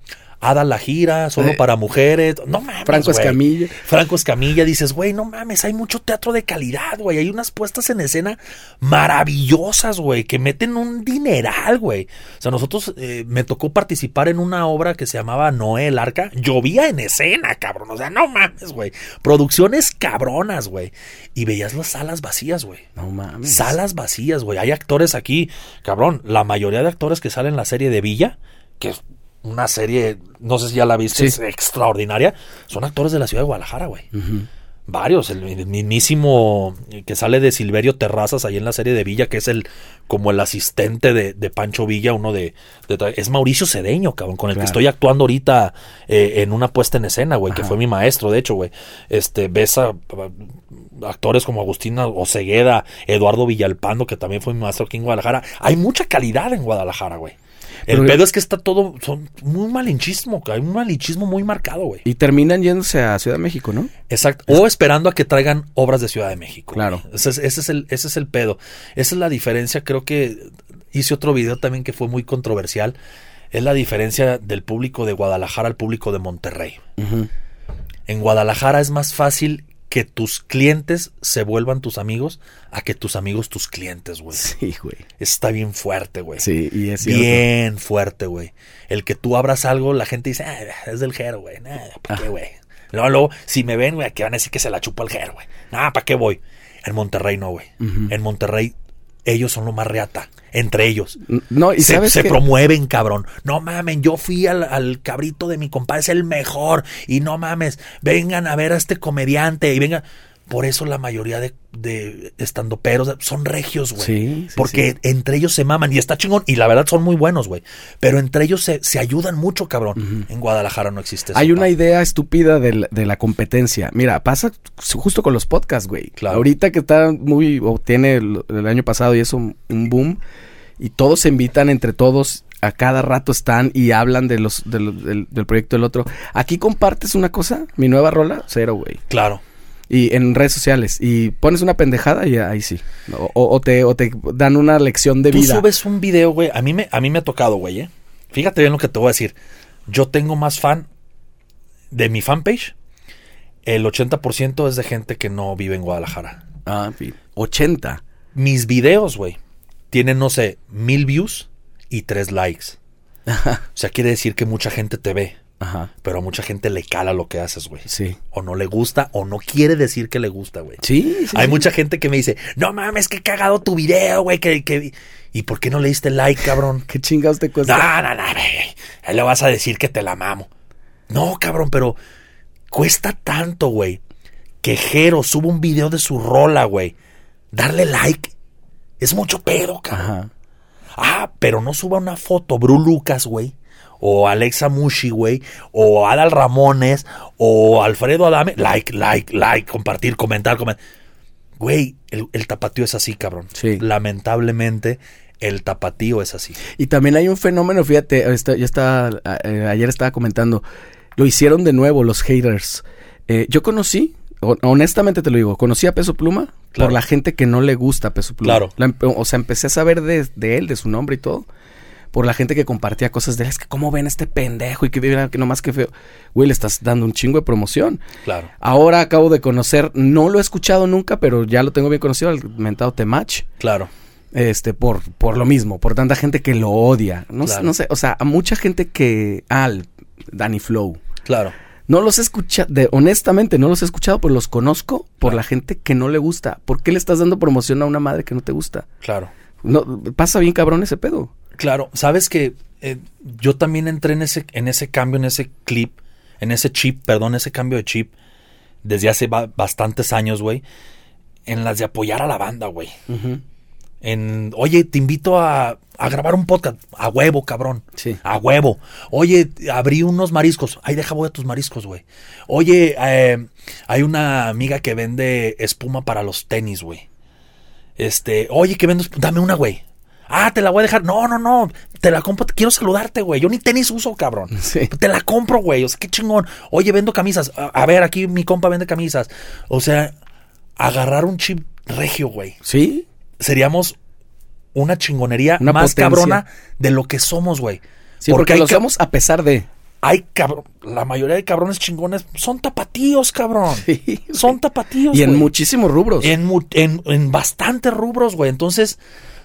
Ada la gira, solo eh, para mujeres. No mames. Franco Escamilla. Franco Escamilla, dices, güey, no mames, hay mucho teatro de calidad, güey. Hay unas puestas en escena maravillosas, güey, que meten un dineral, güey. O sea, nosotros eh, me tocó participar en una obra que se llamaba Noé el Arca. Llovía en escena, cabrón. O sea, no mames, güey. Producciones cabronas, güey. Y veías las salas vacías, güey. No mames. Salas vacías, güey. Hay actores aquí, cabrón. La mayoría de actores que salen en la serie de Villa, que una serie, no sé si ya la viste, es extraordinaria. Son actores de la ciudad de Guadalajara, güey. Varios, el, mismísimo que sale de Silverio Terrazas ahí en la serie de Villa, que es el como el asistente de, Pancho Villa, uno de, es Mauricio Cedeño, cabrón, con el que estoy actuando ahorita eh, en una puesta en escena, güey, que fue mi maestro, de hecho, güey. Este, ves a, actores como Agustina Ocegueda, Eduardo Villalpando, que también fue mi maestro aquí en Guadalajara. Hay mucha calidad en Guadalajara, güey. El pedo es que está todo, son muy malinchismo, hay un malinchismo muy marcado, güey. Y terminan yéndose a Ciudad de México, ¿no? Exacto. O esperando a que traigan obras de Ciudad de México. Claro. Ese es, el, ese es el pedo. Esa es la diferencia. Creo que hice otro video también que fue muy controversial. Es la diferencia del público de Guadalajara al público de Monterrey. En Guadalajara es más fácil que tus clientes se vuelvan tus amigos a que tus amigos tus clientes, güey. Sí, güey. Está bien fuerte, güey. Sí, y es Bien fuerte, güey. El que tú abras algo, la gente dice, ah, es del jero, güey. ¿para qué, güey? Luego, luego, si me ven, güey, aquí van a decir que se la chupa el jero, güey. Nada, ¿para qué voy? En Monterrey no, güey. En Monterrey ellos son lo más reata. Entre ellos. No, y se, se promueven, cabrón. No mamen, yo fui al, cabrito de mi compadre, es el mejor. Y no mames, vengan a ver a este comediante y vengan. Por eso la mayoría de, de estandoperos son regios, güey. Sí, sí, Porque sí. entre ellos se maman y está chingón. Y la verdad son muy buenos, güey. Pero entre ellos se, se ayudan mucho, cabrón. En Guadalajara no existe eso. Hay una idea estúpida de la, de la competencia. Mira, pasa justo con los podcasts, güey. Claro. Ahorita que está muy, o tiene el, el año pasado y eso un boom, y todos se invitan entre todos, a cada rato están y hablan de los, de los- del, del proyecto del otro. Aquí compartes una cosa, mi nueva rola, cero, güey. Claro. Y en redes sociales, y pones una pendejada y ahí sí. O, te, o te dan una lección de Tú vida. subes un video, güey. A mí me, a mí me ha tocado, güey, ¿eh? Fíjate bien lo que te voy a decir. Yo tengo más fan de mi fanpage. El 80% es de gente que no vive en Guadalajara. Ah, sí. 80. Mis videos, güey, tienen, no sé, mil views y tres likes. [laughs] O sea, quiere decir que mucha gente te ve, Ajá. pero a mucha gente le cala lo que haces, güey. Sí. O no le gusta, o no quiere decir que le gusta, güey. Sí, sí, Hay sí. mucha gente que me dice, no mames, que cagado tu video, güey. Que, que... ¿Y por qué no le diste like, cabrón? [laughs] ¿Qué chingados te cuesta? No, no, no, güey. Ahí le vas a decir que te la mamo. No, cabrón, pero cuesta tanto, güey. Que Jero suba un video de su rola, güey. Darle like es mucho pedo, cabrón. Ajá. Ah, pero no suba una foto, Bru Lucas, güey. O Alexa Mushi, güey. O Adal Ramones. O Alfredo Adame. Like, like, like. Compartir, comentar, comentar. Güey, el, el tapatío es así, cabrón. Sí. Lamentablemente, el tapatío es así. Y también hay un fenómeno, fíjate, yo estaba, eh, ayer estaba comentando, lo hicieron de nuevo los haters. Eh, yo conocí, hon- honestamente te lo digo, conocí a Peso Pluma Claro. por la gente que no le gusta Peso Pluma. Claro. La o sea, empecé a saber de, de él, de su nombre y todo, por la gente que compartía cosas de. Es que, ¿cómo ven a este pendejo? Y que mira, que nomás que feo. Güey, le estás dando un chingo de promoción. Claro. Ahora acabo de conocer, no lo he escuchado nunca, pero ya lo tengo bien conocido, el mentado Temach Claro. este por por lo mismo por tanta gente que lo odia no, sé- Claro. no sé o sea a mucha gente que al Danny Flow Claro. no los he escuchado honestamente no los he escuchado pero los conozco por Claro. la gente que no le gusta ¿por qué le estás dando promoción a una madre que no te gusta? Claro. no pasa bien cabrón ese pedo Claro. Sabes que eh, yo también entré en ese, en ese cambio, en ese clip, en ese chip, perdón, ese cambio de chip, desde hace ba- bastantes años, güey. En las de apoyar a la banda, güey. En, oye, te invito a, a grabar un podcast. A huevo, cabrón. Sí. A huevo. Oye, abrí unos mariscos. Ahí deja voy a tus mariscos, güey. Oye, eh, hay una amiga que vende espuma para los tenis, güey. Este, oye, que vendo, esp- dame una, güey. Ah, te la voy a dejar. No, no, no. Te la compro. Quiero saludarte, güey. Yo ni tenis uso, cabrón. [laughs] Sí. Te la compro, güey. O sea, qué chingón. Oye, vendo camisas. A, a ver, aquí mi compa vende camisas. O sea, agarrar un chip regio, güey sí seríamos una chingonería Una más potencia. cabrona de lo que somos, güey. sí porque, hay lo somos a pesar de Hay cabrón, la mayoría de cabrones chingones son tapatíos, cabrón. Sí, son tapatíos, y en güey. muchísimos rubros en, en, en bastantes rubros, güey. Entonces,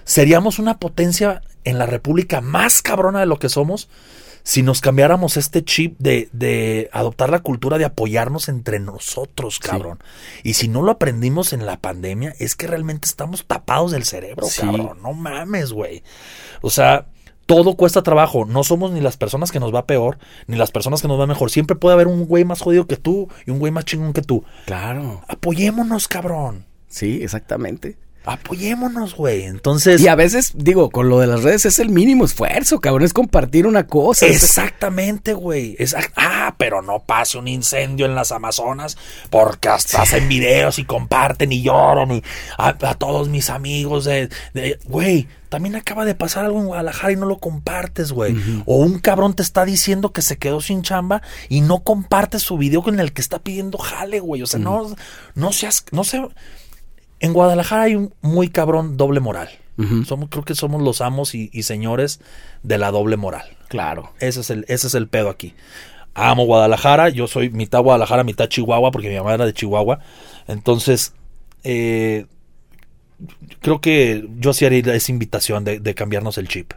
seríamos una potencia en la República más cabrona de lo que somos si nos cambiáramos este chip de, de adoptar la cultura de apoyarnos entre nosotros, cabrón. Y si no lo aprendimos en la pandemia, es que realmente estamos tapados del cerebro, Sí. cabrón. No mames, güey. O sea, todo cuesta trabajo. No somos ni las personas que nos va peor, ni las personas que nos va mejor. Siempre puede haber un güey más jodido que tú y un güey más chingón que tú. claro Apoyémonos, cabrón. sí exactamente Apoyémonos, güey. Entonces, y a veces digo con lo de las redes es el mínimo esfuerzo cabrón es compartir una cosa exactamente, güey. Exact- ah, pero no pase un incendio en las Amazonas porque hasta hacen videos y comparten y lloran y a, a todos mis amigos de, güey, también acaba de pasar algo en Guadalajara y no lo compartes, güey. O un cabrón te está diciendo que se quedó sin chamba y no compartes su video con el que está pidiendo jale, güey. O sea, no, no seas, no sé. En Guadalajara hay un muy cabrón doble moral. Somos, creo que somos los amos y, y señores de la doble moral. claro Ese es el, ese es el pedo aquí. Amo Guadalajara, yo soy mitad Guadalajara, mitad Chihuahua, porque mi mamá era de Chihuahua. Entonces, eh, creo que yo sí haría esa invitación de, de cambiarnos el chip.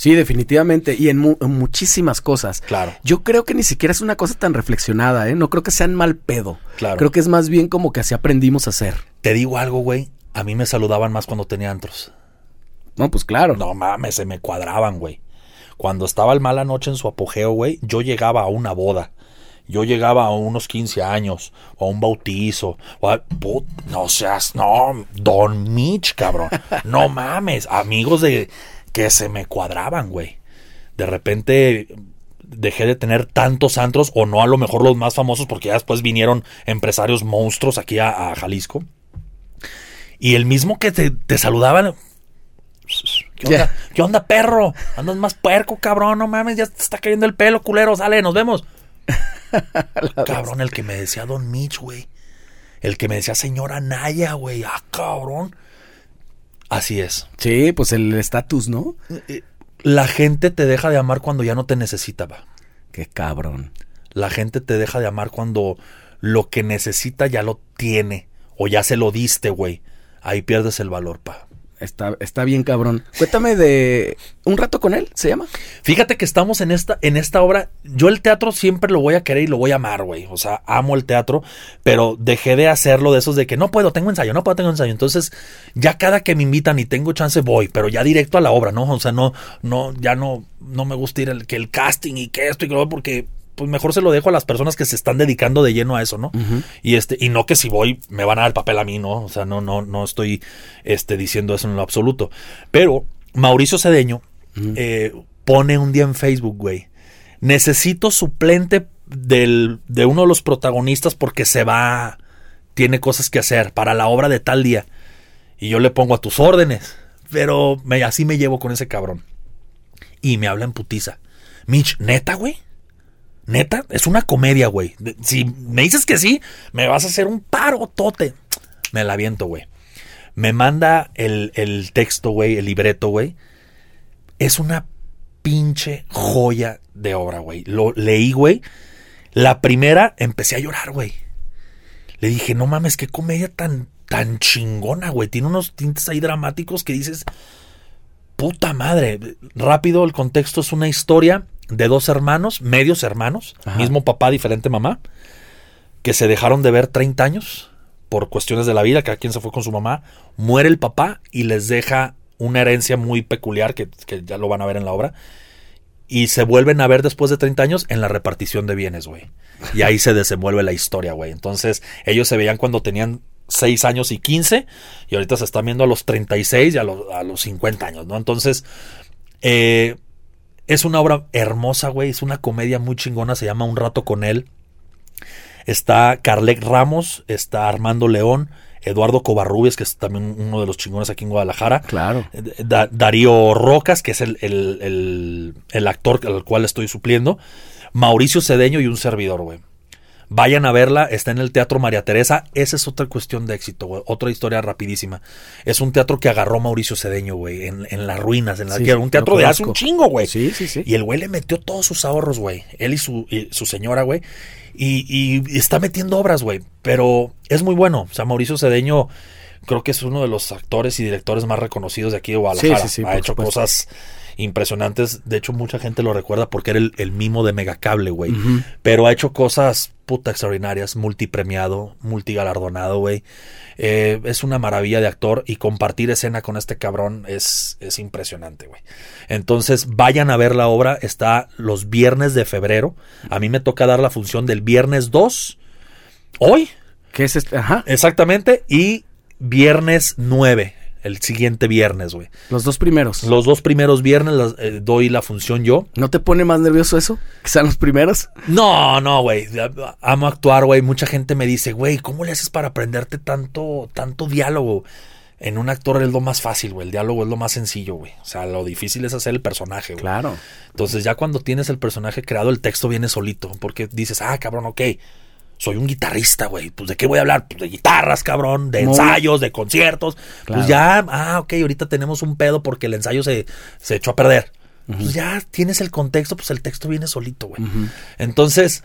Sí, definitivamente. Y en, mu- en muchísimas cosas. Claro. Yo creo que ni siquiera es una cosa tan reflexionada, ¿eh? No creo que sean mal pedo. Claro. Creo que es más bien como que así aprendimos a hacer. Te digo algo, güey. A mí me saludaban más cuando tenía antros. No, pues claro. No mames, se me cuadraban, güey. Cuando estaba el mala noche en su apogeo, güey, yo llegaba a una boda. yo llegaba a unos 15 años, o a un bautizo, o a, put- no seas, no, Don Mitch, cabrón. [laughs] No mames, amigos de que se me cuadraban, güey. De repente dejé de tener tantos antros, o no a lo mejor los más famosos, porque ya después vinieron empresarios monstruos aquí a, a Jalisco. Y el mismo que te, te saludaban. ¿Qué onda? ¿Qué onda, perro? Andas más puerco, cabrón. No mames, ya te está cayendo el pelo, culero. Sale, nos vemos. [laughs] cabrón, el que me decía Don Mitch, güey. El que me decía señora Naya, güey. Ah, cabrón. Así es. Sí, pues el estatus, ¿no? La gente te deja de amar cuando ya no te necesita, va. Qué cabrón. La gente te deja de amar cuando lo que necesita ya lo tiene. O ya se lo diste, güey. Ahí pierdes el valor, pa. Está, está bien cabrón. Cuéntame de un rato con él, ¿se llama? Fíjate que estamos en esta, en esta obra. Yo el teatro siempre lo voy a querer y lo voy a amar, güey. O sea, amo el teatro, pero dejé de hacerlo de esos de que no puedo, tengo ensayo, no puedo, tengo ensayo. Entonces, ya cada que me invitan y tengo chance voy, pero ya directo a la obra, ¿no? O sea, no, no, ya no, no me gusta ir el, que el casting y que esto y que lo porque pues mejor se lo dejo a las personas que se están dedicando de lleno a eso, ¿no? Y este, y no que si voy me van a dar el papel a mí, ¿no? O sea, no, no, no estoy este, diciendo eso en lo absoluto. Pero Mauricio Cedeño eh, pone un día en Facebook, güey. Necesito suplente del, de uno de los protagonistas porque se va, tiene cosas que hacer para la obra de tal día. Y yo le pongo a tus órdenes. Pero me, así me llevo con ese cabrón. Y me habla en putiza. Mitch, neta, güey. Neta, es una comedia, güey. Si me dices que sí, me vas a hacer un paro, tote. Me la aviento, güey. Me manda el, el texto, güey, el libreto, güey. Es una pinche joya de obra, güey. Lo leí, güey. La primera empecé a llorar, güey. Le dije, no mames, qué comedia tan, tan chingona, güey. Tiene unos tintes ahí dramáticos que dices, puta madre. Rápido, el contexto es una historia de dos hermanos, medios hermanos, Ajá. mismo papá, diferente mamá, que se dejaron de ver 30 años por cuestiones de la vida, cada quien se fue con su mamá, muere el papá y les deja una herencia muy peculiar, que, que ya lo van a ver en la obra, y se vuelven a ver después de 30 años en la repartición de bienes, güey. Y ahí se desenvuelve la historia, güey. Entonces, ellos se veían cuando tenían 6 años y 15, y ahorita se están viendo a los 36 y a los, a los 50 años, ¿no? Entonces, eh, es una obra hermosa, güey. Es una comedia muy chingona. Se llama Un rato con él. Está Carlec Ramos, está Armando León, Eduardo Covarrubias, que es también uno de los chingones aquí en Guadalajara. Claro. Eh, Da- Darío Rocas, que es el, el- el- el actor al cual estoy supliendo. Mauricio Cedeño y un servidor, güey. Vayan a verla, está en el Teatro María Teresa. Esa es otra cuestión de éxito, güey. Otra historia rapidísima. Es un teatro que agarró Mauricio Cedeño, güey, en, en las ruinas, en la Sí, que era un teatro de hace un chingo, güey. Sí, sí, sí. Y el güey le metió todos sus ahorros, güey. Él y su, y su señora, güey. Y, y está metiendo obras, güey. Pero es muy bueno. O sea, Mauricio Cedeño creo que es uno de los actores y directores más reconocidos de aquí de Guadalajara. Sí, sí, sí, ha hecho supuesto. cosas impresionantes. De hecho, mucha gente lo recuerda porque era el, el mimo de Megacable, güey. Pero ha hecho cosas puta extraordinarias, multipremiado, multigalardonado, güey. Eh, es una maravilla de actor y compartir escena con este cabrón es, es impresionante, güey. Entonces, vayan a ver la obra. Está los viernes de febrero. A mí me toca dar la función del viernes 2. Hoy, ¿Qué es este? Ajá. exactamente. Y viernes 9. El siguiente viernes, güey. Los dos primeros. Los dos primeros viernes las, eh, doy la función yo. ¿No te pone más nervioso eso? Que sean los primeros. No, no, güey. Amo actuar, güey. Mucha gente me dice, güey, ¿cómo le haces para aprenderte tanto, tanto diálogo? En un actor es lo más fácil, güey. El diálogo es lo más sencillo, güey. O sea, lo difícil es hacer el personaje, güey. Claro. Entonces, ya cuando tienes el personaje creado, el texto viene solito. Porque dices, ah, cabrón, ok. Soy un guitarrista, güey. Pues de qué voy a hablar? Pues de guitarras, cabrón, de ensayos, de conciertos. Claro. Pues ya, ah, ok, ahorita tenemos un pedo porque el ensayo se, se echó a perder. Pues ya tienes el contexto, pues el texto viene solito, güey. Entonces,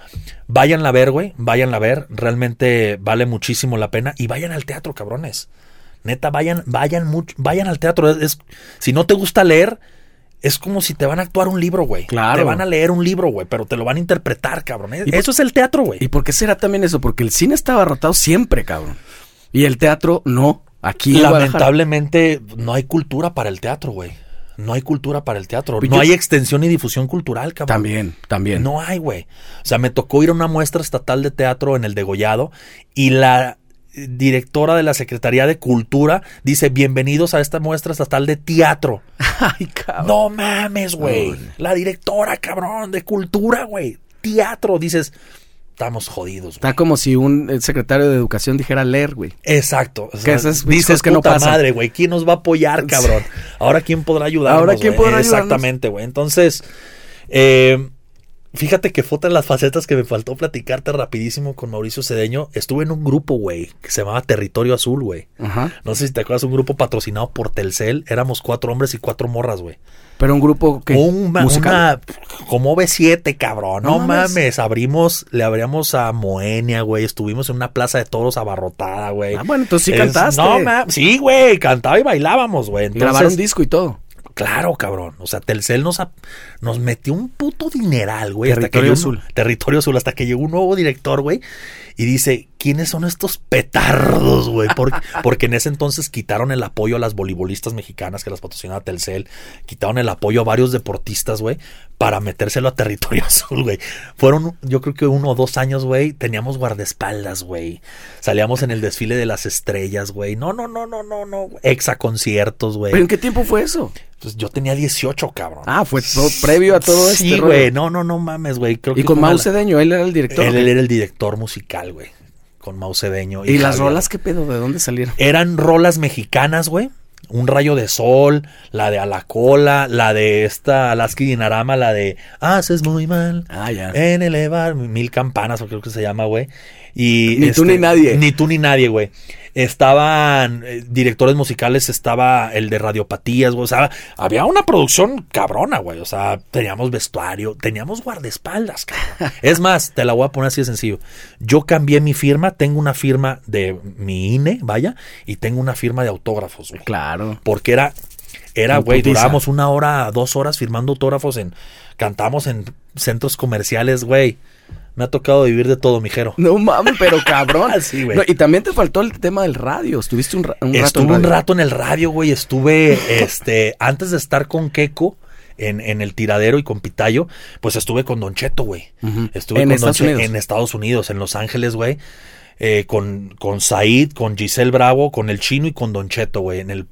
váyanla a ver, güey. Váyanla a ver. Realmente vale muchísimo la pena. Y vayan al teatro, cabrones. Neta, vayan, vayan mucho, vayan al teatro. Es, es- si no te gusta leer, es como si te van a actuar un libro, güey. Claro. Te van a leer un libro, güey, pero te lo van a interpretar, cabrón. Y por- Eso es el teatro, güey. ¿Y por qué será también eso? Porque el cine estaba abarrotado siempre, cabrón. Y el teatro no. Aquí. Lamentablemente no hay cultura para el teatro, güey. No hay cultura para el teatro. Pues no hay extensión y difusión cultural, cabrón. También, también. No hay, güey. O sea, me tocó ir a una muestra estatal de teatro en el Degollado y la directora de la Secretaría de Cultura dice, bienvenidos a esta muestra estatal de teatro. [laughs] Ay, cabrón. No mames, güey. La directora, cabrón, de cultura, güey. Teatro. Dices, estamos jodidos, güey. Está como si un eh, secretario de educación dijera leer, güey. Exacto. O sea, Que esas dices que no pasan". madre, güey. ¿Quién nos va a apoyar, cabrón? Ahora quién podrá ayudarnos. Ahora, ¿quién podrá ayudarnos? Exactamente, güey. Entonces, eh, fíjate que fue otra de las facetas que me faltó platicarte rapidísimo con Mauricio Cedeño. Estuve en un grupo, güey, que se llamaba Territorio Azul, güey. Ajá. No sé si te acuerdas, un grupo patrocinado por Telcel. Éramos cuatro hombres y cuatro morras, güey. Pero un grupo que. Un una como V7, cabrón. No, No mames. mames. Abrimos, le abríamos a Moenia, güey. Estuvimos en una plaza de toros abarrotada, güey. Ah, bueno, entonces sí Es- cantaste. No, ma- sí, güey. Cantaba y bailábamos, güey. Entonces, grabaron disco y todo. Claro, cabrón. O sea, Telcel nos, nos metió un puto dineral, güey. hasta que Territorio llegó un- Azul. Territorio Azul. Hasta que llegó un nuevo director, güey. Y dice, ¿quiénes son estos petardos, güey? Porque, [laughs] porque en ese entonces quitaron el apoyo a las voleibolistas mexicanas que las patrocinaba Telcel. Quitaron el apoyo a varios deportistas, güey. Para metérselo a Territorio [laughs] Azul, güey. Fueron, yo creo que uno o dos años, güey. Teníamos guardaespaldas, güey. Salíamos en el desfile de las estrellas, güey. No, no, no, no, no, no. Exa conciertos, güey. ¿Pero en qué tiempo fue eso? Pues yo tenía 18, cabrón. Ah, fue todo previo a todo sí, este güey. No, no, no mames, güey. Y que con Mau Cedeño, él era el director. Él, él era el director musical, güey. Con Cedeño. ¿Y las Javier. rolas qué pedo? ¿De dónde salieron? Eran rolas mexicanas, güey. Un rayo de sol, la de Alacola, la de esta Alaska Dinarama, la de Haces muy mal. Ah, ya. En elevar mil campanas, o creo que se llama, güey. Y este, Ni tú ni nadie. Ni tú ni nadie, güey. Estaban eh, directores musicales, estaba el de radiopatías, güey. O sea, había una producción cabrona, güey. O sea, teníamos vestuario, teníamos guardaespaldas, cabrón. [laughs] es más, te la voy a poner así de sencillo. Yo cambié mi firma, tengo una firma de mi INE, vaya, y tengo una firma de autógrafos, güey. Claro. Porque era, era, güey, durábamos una hora, dos horas firmando autógrafos en, cantamos en centros comerciales, güey. Me ha tocado vivir de todo, mijero. No mames, pero [laughs] cabrón. Sí, güey. No, y también te faltó el tema del radio. Estuviste un, ra- un rato en Estuve un rato en el radio, güey. Estuve, [laughs] este, antes de estar con Keiko en, en el tiradero y con Pitayo, pues estuve con Don Cheto, güey. Estuve En con Estados Don Che- Unidos. en Estados Unidos, en Los Ángeles, güey. Eh, con, con Said, con Giselle Bravo, con el chino y con Don Cheto, güey. En el.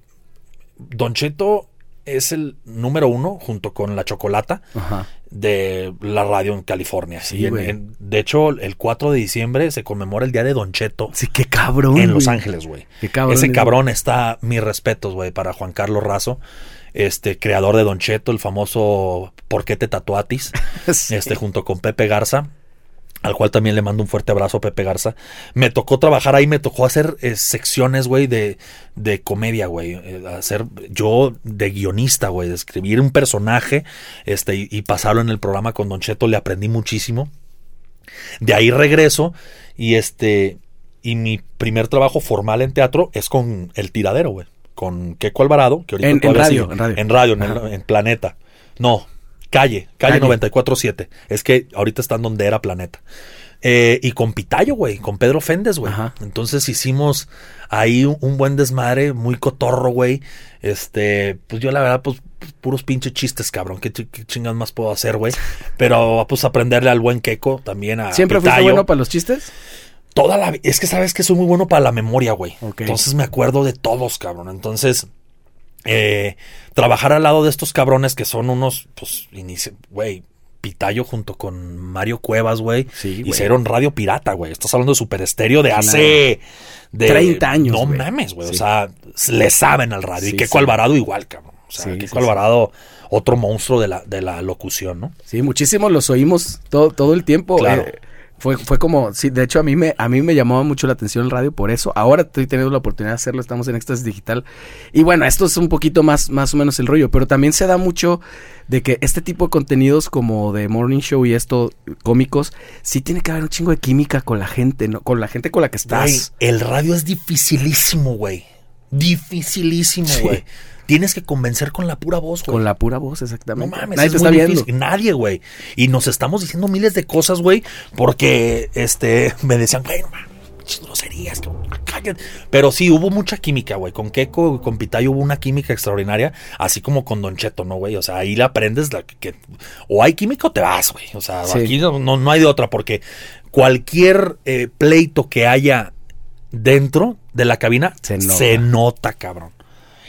Don Cheto es el número uno, junto con la chocolata, Ajá. de la radio en California. Sí, en- en- de hecho, el 4 de diciembre se conmemora el día de Don Cheto. Sí, qué cabrón. En Los. Ángeles, güey. Qué cabrón. Ese es- cabrón está, mis respetos, güey, para Juan Carlos Razo, este, creador de Don Cheto, el famoso ¿Por qué te tatuatis? [laughs] Sí. Este, junto con Pepe Garza, al cual también le mando un fuerte abrazo a Pepe Garza. Me tocó trabajar ahí, me tocó hacer eh, secciones, güey, de, de comedia, güey. eh, hacer yo de guionista, güey, de escribir un personaje, este, y, y pasarlo en el programa con Don Cheto, le aprendí muchísimo. De ahí regreso y este y mi primer trabajo formal en teatro es con El Tiradero, güey, con Keco Alvarado, que ahorita En- en radio, sigue. en radio. en radio, en Planeta. No, Calle, Calle, Calle. 947. Es que ahorita están donde era Planeta. Eh, y con Pitayo, güey, con Pedro Féndez, güey. Entonces hicimos ahí un, un buen desmadre, muy cotorro, güey. Este, pues yo la verdad, pues puros pinches chistes, cabrón. ¿Qué, chi- qué chingas más puedo hacer, güey? Pero pues aprenderle al buen Keco también a ¿Siempre fuiste bueno para los chistes? Toda la es que sabes que soy muy bueno para la memoria, güey. Entonces me acuerdo de todos, cabrón. Entonces, eh, trabajar al lado de estos cabrones que son unos, pues, güey, Pitayo junto con Mario Cuevas, güey. Sí. Hicieron Radio Pirata, güey. Estás hablando de Super Estéreo de hace... De, 30 años, No güey. mames, güey. Sí. O sea, le saben al radio. Sí, y Keco. Alvarado igual, cabrón. O sea, Keco. Alvarado, otro monstruo de la, de la locución, ¿no? Sí, muchísimos los oímos todo, todo el tiempo. Claro. Eh, fue, fue como, sí, de hecho a mí me, a mí me llamaba mucho la atención el radio por eso. Ahora estoy teniendo la oportunidad de hacerlo, estamos en Éxtasis Digital. Y bueno, esto es un poquito más, más o menos el rollo, pero también se da mucho de que este tipo de contenidos como de Morning Show y esto, cómicos, sí tiene que haber un chingo de química con la gente, ¿no? Con la gente con la que estás. Güey, el radio es dificilísimo, güey. Dificilísimo, Sí. güey. Tienes que convencer con la pura voz, güey. Con la pura voz, No exactamente. mames, Nadie es te muy está viendo. difícil. Nadie, güey. Y nos estamos diciendo miles de cosas, güey, porque este me decían, güey, no mames, groserías, que. Pero sí, hubo mucha química, güey. Con Keiko y con Pitayo hubo una química extraordinaria, así como con Don Cheto, ¿no, güey? O sea, ahí aprendes la que, o hay química o te vas, güey. O sea, Sí. aquí no, no, no hay de otra, porque cualquier eh, pleito que haya dentro de la cabina Se nota, cabrón.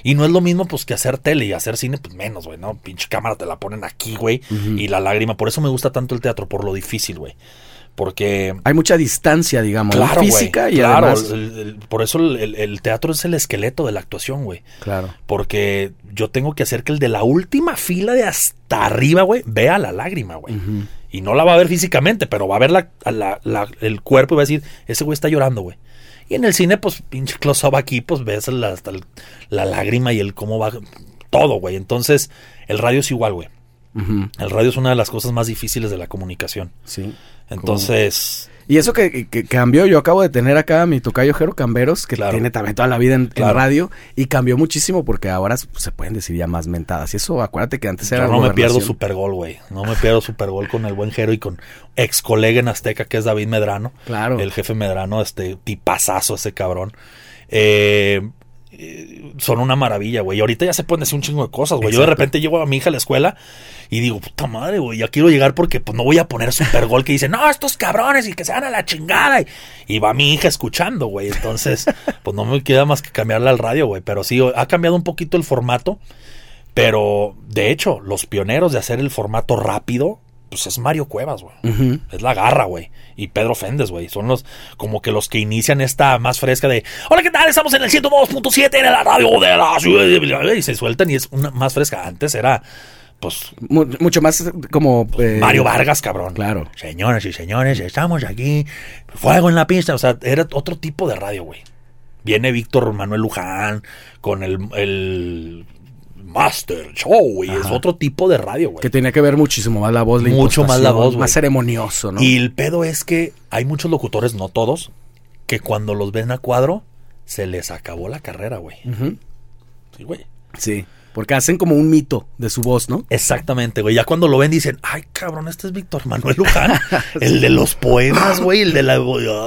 Y no es lo mismo, pues, que hacer tele y hacer cine, pues menos, güey, ¿no? Pinche cámara te la ponen aquí, güey. Y la lágrima. Por eso me gusta tanto el teatro, por lo difícil, güey. Porque. Hay mucha distancia, digamos, Claro, física y claro, además... el- el- por eso el, teatro es el esqueleto de la actuación, güey. Claro. Porque yo tengo que hacer que el de la última fila de hasta arriba, güey, vea la lágrima, güey. Y no la va a ver físicamente, pero va a ver la- la- el cuerpo y va a decir, ese güey está llorando, güey. Y en el cine, pues, pinche close-up aquí, pues ves la, hasta el- la lágrima y el cómo va todo, güey. Entonces, el radio es igual, güey. El radio es una de las cosas más difíciles de la comunicación. Sí. Entonces, Y eso que, que cambió, yo acabo de tener acá a mi tocayo Jero Camberos, que Claro. tiene también toda la vida en, en Claro. radio, y cambió muchísimo porque ahora se pueden decir ya más mentadas. Y eso, acuérdate que antes era yo no me pierdo. Supergol, güey. No me pierdo Supergol con el buen Jero y con ex colega en Azteca, que es David Medrano. Claro. El jefe Medrano, este tipazazo ese cabrón. Eh, eh, son una maravilla, güey. Y ahorita ya se pueden decir un chingo de cosas, güey. Yo de repente llevo a mi hija a la escuela y digo, puta madre, güey, ya quiero llegar porque pues no voy a poner super gol que dice, no, estos cabrones y que se van a la chingada. Y, y va mi hija escuchando, güey. Entonces, [laughs] pues no me queda más que cambiarle al radio, güey. Pero sí, ha cambiado un poquito el formato. Pero, de hecho, los pioneros de hacer el formato rápido, pues es Mario Cuevas, güey. Es la garra, güey. Y Pedro Féndez, güey. Son los, como que los que inician esta más fresca de, hola, ¿qué tal? Estamos en el 102.7 en la radio de la ciudad. de-". Y se sueltan y es una más fresca. Antes era, pues, Mu- mucho más como... eh, Mario Vargas, cabrón. Claro. Señoras y señores, estamos aquí. Fuego en la pista. O sea, era otro tipo de radio, güey. Viene Víctor Manuel Luján con el, el Master Show, y es otro tipo de radio, güey. Que tenía que ver muchísimo más la voz, la Mucho más la voz, güey. Más ceremonioso, ¿no? Y el pedo es que hay muchos locutores, no todos, que cuando los ven a cuadro, se les acabó la carrera, güey. Sí, güey. Sí, porque hacen como un mito de su voz, ¿no? Exactamente, güey. Ya cuando lo ven dicen, ay, cabrón, este es Víctor Manuel Luján. [laughs] el de los poemas, güey. El de la...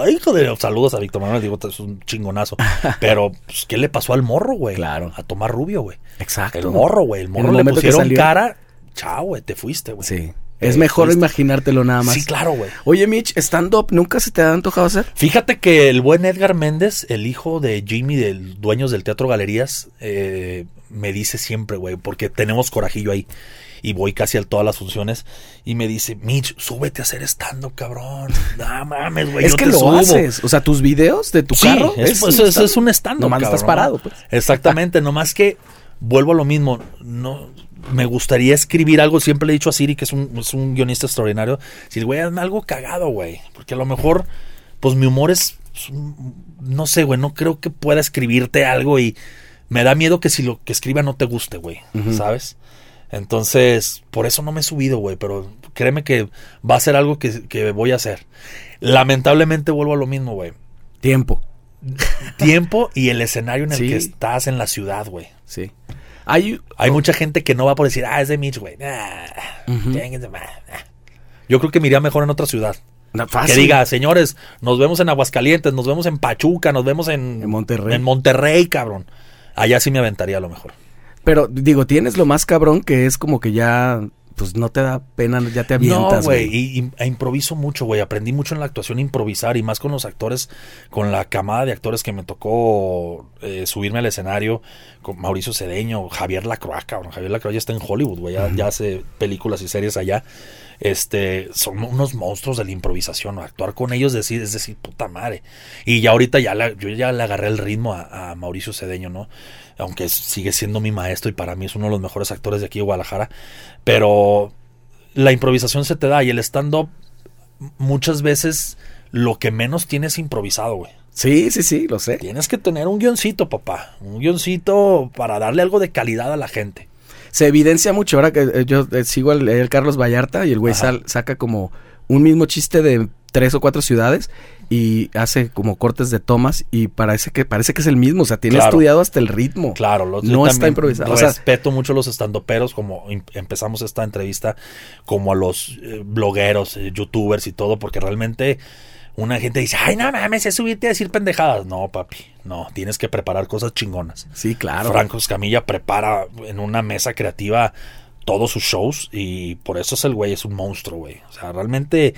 Ay, hijo de... Saludos a Víctor Manuel, digo, es un chingonazo. [laughs] Pero, pues, ¿qué le pasó al morro, güey? Claro. A tomar rubio, güey. Exacto. El morro, güey. El morro el le pusieron cara. Chao, güey, te fuiste, güey. Sí. Es mejor fuiste. imaginártelo nada más. Sí, claro, güey. Oye, Mitch, stand-up, ¿nunca se te ha antojado hacer? Fíjate que el buen Edgar Méndez, el hijo de Jimmy, del dueños del Teatro Galerías, eh, me dice siempre, güey, porque tenemos corajillo ahí. Y voy casi a todas las funciones. Y me dice, Mitch, súbete a hacer stand cabrón. [laughs] No mames, güey. es yo que te lo subo". haces. O sea, tus videos de tu Sí, carro. es, pues, es- es un stand Nomás no estás parado, pues. Exactamente, nomás que vuelvo a lo mismo. No, me gustaría escribir algo. Siempre le he dicho a Siri, que es un, es un guionista extraordinario. Si güey, hazme algo cagado, güey. Porque a lo mejor, pues mi humor es. es un- no sé, güey. No creo que pueda escribirte algo y me da miedo que si lo que escriba no te guste, güey. ¿Sabes? Entonces, por eso no me he subido, güey. Pero créeme que va a ser algo que, que voy a hacer. Lamentablemente vuelvo a lo mismo, güey Tiempo. tiempo y el escenario en el Sí. que estás en la ciudad, güey. Sí. Hay, Hay mucha gente que no va por decir, ah, es de Mitch, güey. Nah, nah. Yo creo que me iría mejor en otra ciudad. Que diga, señores, nos vemos en Aguascalientes, nos vemos en Pachuca, nos vemos en, En Monterrey. En Monterrey, cabrón. Allá sí me aventaría a lo mejor. Pero digo, tienes lo más cabrón que es como que ya, pues no te da pena, ya te avientas. No, güey, y, y- e improviso mucho, güey. Aprendí mucho en la actuación a improvisar y más con los actores, con la camada de actores que me tocó eh, subirme al escenario, con Mauricio Cedeño, Javier Lacroix, cabrón. Javier Lacroix ya está en Hollywood, güey, ya, ya hace películas y series allá. Este, son unos monstruos de la improvisación, actuar con ellos decir, es decir, puta madre. Y ya ahorita ya la- yo ya le agarré el ritmo a, a Mauricio Cedeño, ¿no? Aunque sigue siendo mi maestro y para mí es uno de los mejores actores de aquí de Guadalajara. Pero la improvisación se te da y el stand-up muchas veces lo que menos tienes improvisado, güey. Sí, sí, sí, lo sé. Tienes que tener un guioncito, papá. Un guioncito para darle algo de calidad a la gente. Se evidencia mucho ahora que eh, yo eh, sigo al el Carlos Vallarta y el güey sal- saca como un mismo chiste de tres o cuatro ciudades y hace como cortes de tomas y parece que parece que es el mismo, o sea, tiene Claro. estudiado hasta el ritmo. Claro, no está improvisado. O sea, Respeto mucho a los estandoperos, como em- empezamos esta entrevista, como a los eh, blogueros, eh, youtubers y todo, porque realmente una gente dice, ay, no mames, es subirte a decir pendejadas. No, papi, no, tienes que preparar cosas chingonas. Sí, claro. Franco Escamilla prepara en una mesa creativa todos sus shows y por eso es el güey, es un monstruo, güey. O sea, realmente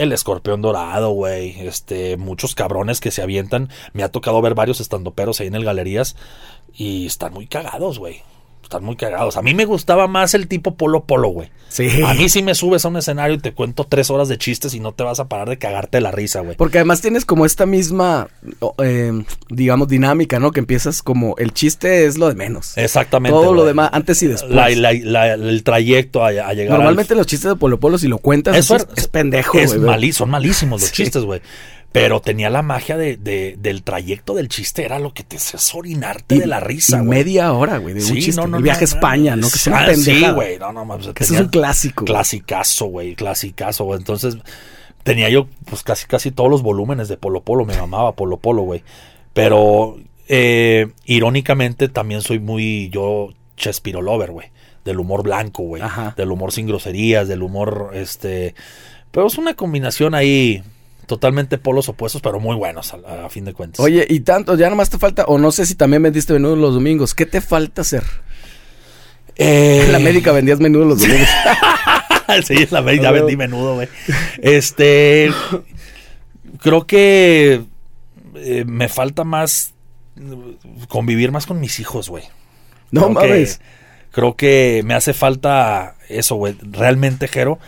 el escorpión dorado, güey. Este, muchos cabrones que se avientan. Me ha tocado ver varios estandoperos ahí en el galerías y están muy cagados, güey. Están muy cagados. A mí me gustaba más el tipo Polo Polo, güey. Sí. A mí sí me subes a un escenario y te cuento tres horas de chistes y no te vas a parar de cagarte de la risa, güey. Porque además tienes como esta misma, eh, digamos, dinámica, ¿no? Que empiezas como el chiste es lo de menos. Exactamente. Todo lo demás, antes y después. La- la- la- el trayecto a, a llegar al- Normalmente los chistes de Polo Polo, si lo cuentas, Eso es, es pendejo, Es güey. malí- son malísimos los [laughs] Sí. chistes, güey. Pero tenía la magia de, de- del trayecto del chiste, era lo que te hacías orinarte de la risa, y güey. media hora, güey, de un Sí, chiste. no, no, el viaje no, a España, ¿no? Que es una Ah, pendejada. Sí, güey, no, no, ese es un clásico. Clasicazo, güey, clasicazo, güey. Entonces, tenía yo, pues, casi, casi todos los volúmenes de Polo Polo. Me mamaba Polo Polo, güey. Pero, eh, irónicamente, también soy muy, yo, Chespiro Lover, güey. Del humor blanco, güey. Ajá. Del humor sin groserías, del humor, este... Pero es una combinación ahí, totalmente polos opuestos, pero muy buenos, a, a fin de cuentas. Oye, y tanto, ya nomás te falta, o no sé si también vendiste menudo los domingos. ¿Qué te falta hacer? Eh, En la América vendías menudo los domingos. [laughs] sí, en la ya A vendí menudo, güey. Este. Creo que eh, me falta más convivir más con mis hijos, güey. No Creo que- mames. creo que me hace falta eso, güey. Realmente, Jero,